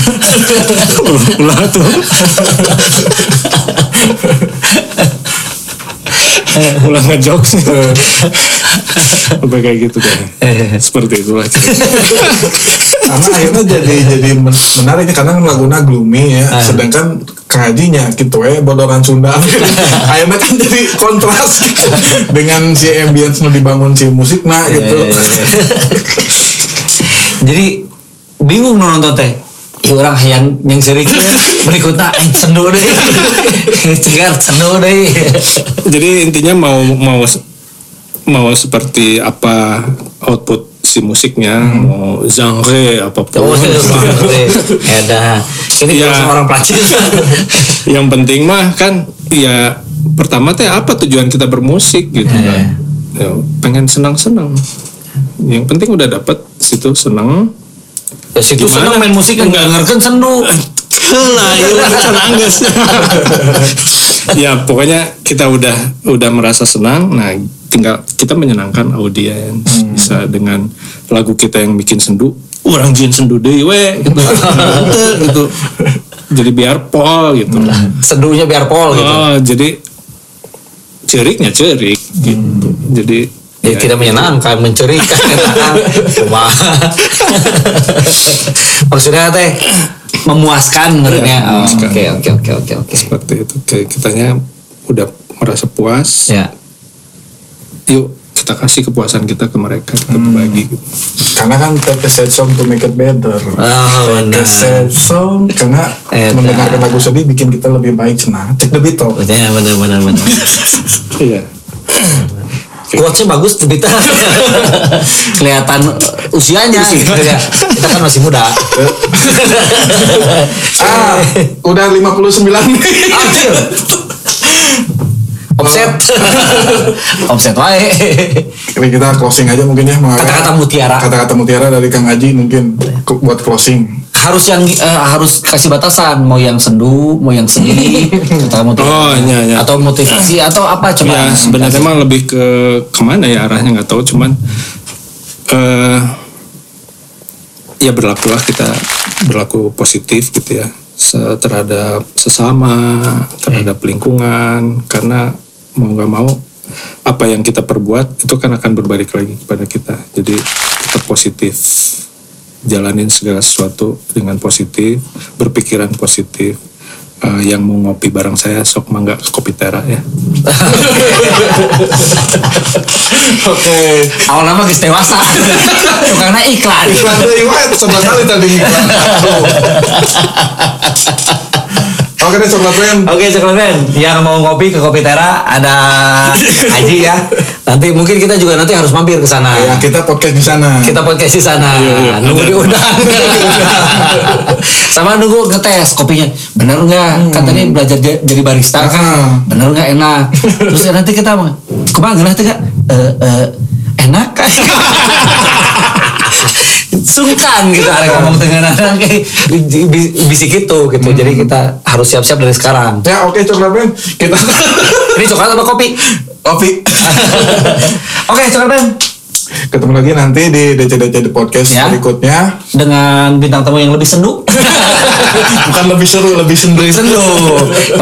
Speaker 3: ulah, ulah tuh ulah ngejokes sampai kayak gitu kan seperti itulah
Speaker 2: karena akhirnya jadi jadi men- menarik ya karena lagunya gloomy ya. Sedangkan kajinya gitu ya bodoran Sunda. Akhirnya kan jadi kontras gitu. dengan si ambience nu dibangun si musik nah gitu.
Speaker 1: Ya. Jadi bingung nonton teh. Orang yang yang sering berikutnya eh sendu deh. Cegar sendu deh.
Speaker 3: jadi intinya mau mau mau seperti apa output si musiknya mau genre apa pun
Speaker 1: Oh, ya dah. Ini
Speaker 3: Ya.
Speaker 1: orang pelacur.
Speaker 3: yang penting mah kan ya pertama teh apa tujuan kita bermusik gitu
Speaker 1: Ya,
Speaker 3: kan Ya, pengen senang-senang yang penting udah dapet situ senang
Speaker 1: Ya situ
Speaker 3: Gimana?
Speaker 1: seneng main musik kan? Nggak ngerken sendu.
Speaker 3: lah ya senang guys ya pokoknya kita udah udah merasa senang. Nah tinggal kita menyenangkan audiens. Bisa dengan lagu kita yang bikin sendu. Orang jin sendu deh we. Gitu. Gitu. Jadi biar pol gitu.
Speaker 1: Sendunya biar pol gitu.
Speaker 3: Oh, jadi ceriknya cerik gitu. Jadi
Speaker 1: Ya, tidak menyenangkan, mencurikan. Cuma maksudnya teh memuaskan maksudnya. Oh,
Speaker 3: memuaskan.
Speaker 1: Oke oke oke oke oke.
Speaker 3: seperti itu. Kayak kitanya udah merasa puas.
Speaker 1: Ya.
Speaker 3: Yuk kita kasih kepuasan kita ke mereka, kita berbagi. Gitu.
Speaker 2: karena kan take a sad song to make it better
Speaker 1: Oh,
Speaker 2: take a
Speaker 1: benar.
Speaker 2: sad song karena
Speaker 1: Eta.
Speaker 2: mendengarkan lagu sedih bikin kita lebih baik senang cek the Beatles
Speaker 1: Ya benar benar benar.
Speaker 3: Iya.
Speaker 1: Quotesnya bagus kita kelihatan usianya gitu ya. Kita kan masih muda.
Speaker 2: ah udah 59 nih
Speaker 1: Anjir. Offset. Offset wae.
Speaker 2: Ini kita closing aja mungkin ya.
Speaker 1: Kata-kata mutiara.
Speaker 2: kata-kata mutiara dari Kang Aji mungkin buat closing
Speaker 1: Harus yang eh, harus kasih batasan mau yang sendu, mau yang sedih, kata motivasi.
Speaker 3: Oh, iya, iya.
Speaker 1: Atau motivasi atau apa coba.
Speaker 3: ya sebenarnya emang lebih ke ke mana ya arahnya nggak tahu cuman eh ya berlakulah kita berlaku positif gitu ya terhadap sesama terhadap lingkungan karena mau nggak mau apa yang kita perbuat itu kan akan berbalik lagi kepada kita. Jadi tetap positif jalanin segala sesuatu dengan positif berpikiran positif Eh, yang mau ngopi bareng saya sok mangga ke kopi tera ya
Speaker 2: oke
Speaker 1: Awal nama geus dewasa. Tukangna iklan.
Speaker 2: iklan deh wah sebelah kali tadi iklan oke deh sobat friend
Speaker 1: Oke, Coklat Band. Yang mau ngopi ke Kopi Tera ada Haji ya. Nanti mungkin kita juga nanti harus mampir ke sana.
Speaker 2: ya kita podcast di sana
Speaker 1: Kita podcast di sana. nunggu diundang. Sama nunggu ngetes kopinya. Bener nggak? Kan tadi belajar ja- jadi barista kan.
Speaker 2: Ah.
Speaker 1: Bener nggak enak? Terus ya nanti kita mau ke mana nanti kak? Eh, eh, enak? Sungkan gitu ada ngomong dengan orang kayak bi- bisik gitu gitu. Jadi kita harus siap-siap dari sekarang.
Speaker 2: Ya oke coklat friend kita
Speaker 1: ini coklat apa kopi?
Speaker 2: Kopi.
Speaker 1: Oke coklat Ben
Speaker 2: ketemu lagi nanti di DC-DC di podcast
Speaker 1: Ya.
Speaker 2: berikutnya.
Speaker 1: Dengan bintang tamu yang lebih sendu.
Speaker 2: Bukan lebih seru lebih sendu.
Speaker 1: Lebih sendu.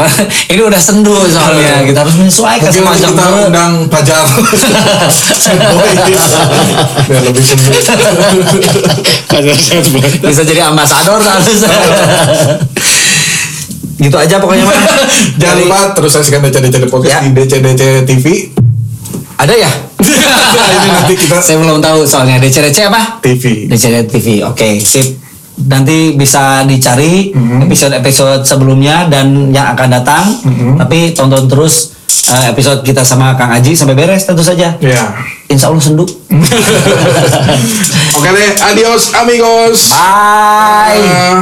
Speaker 1: Ini udah sendu soalnya. Kita harus menyesuaikan
Speaker 2: Mungkin
Speaker 1: sama jam
Speaker 2: kita
Speaker 1: baru.
Speaker 2: undang pajar biar lebih sendu.
Speaker 1: Bisa jadi ambasador harus gitu aja pokoknya mah
Speaker 2: jangan lupa terus saksikan DC-DC di
Speaker 1: Ya.
Speaker 2: podcast di DC-DC TV
Speaker 1: ada ya
Speaker 2: ini nanti kita
Speaker 1: saya belum tahu soalnya DCDC apa
Speaker 2: TV
Speaker 1: DCD TV. Oke, sip. Nanti bisa dicari
Speaker 2: Mhm.
Speaker 1: episode-episode sebelumnya dan yang akan datang.
Speaker 2: Mhm.
Speaker 1: Tapi tonton terus eh, episode kita sama Kang Aji sampai beres tentu saja.
Speaker 2: ya
Speaker 1: Insya Allah sendu.
Speaker 2: oke deh adios amigos
Speaker 1: Bye.
Speaker 2: Ah.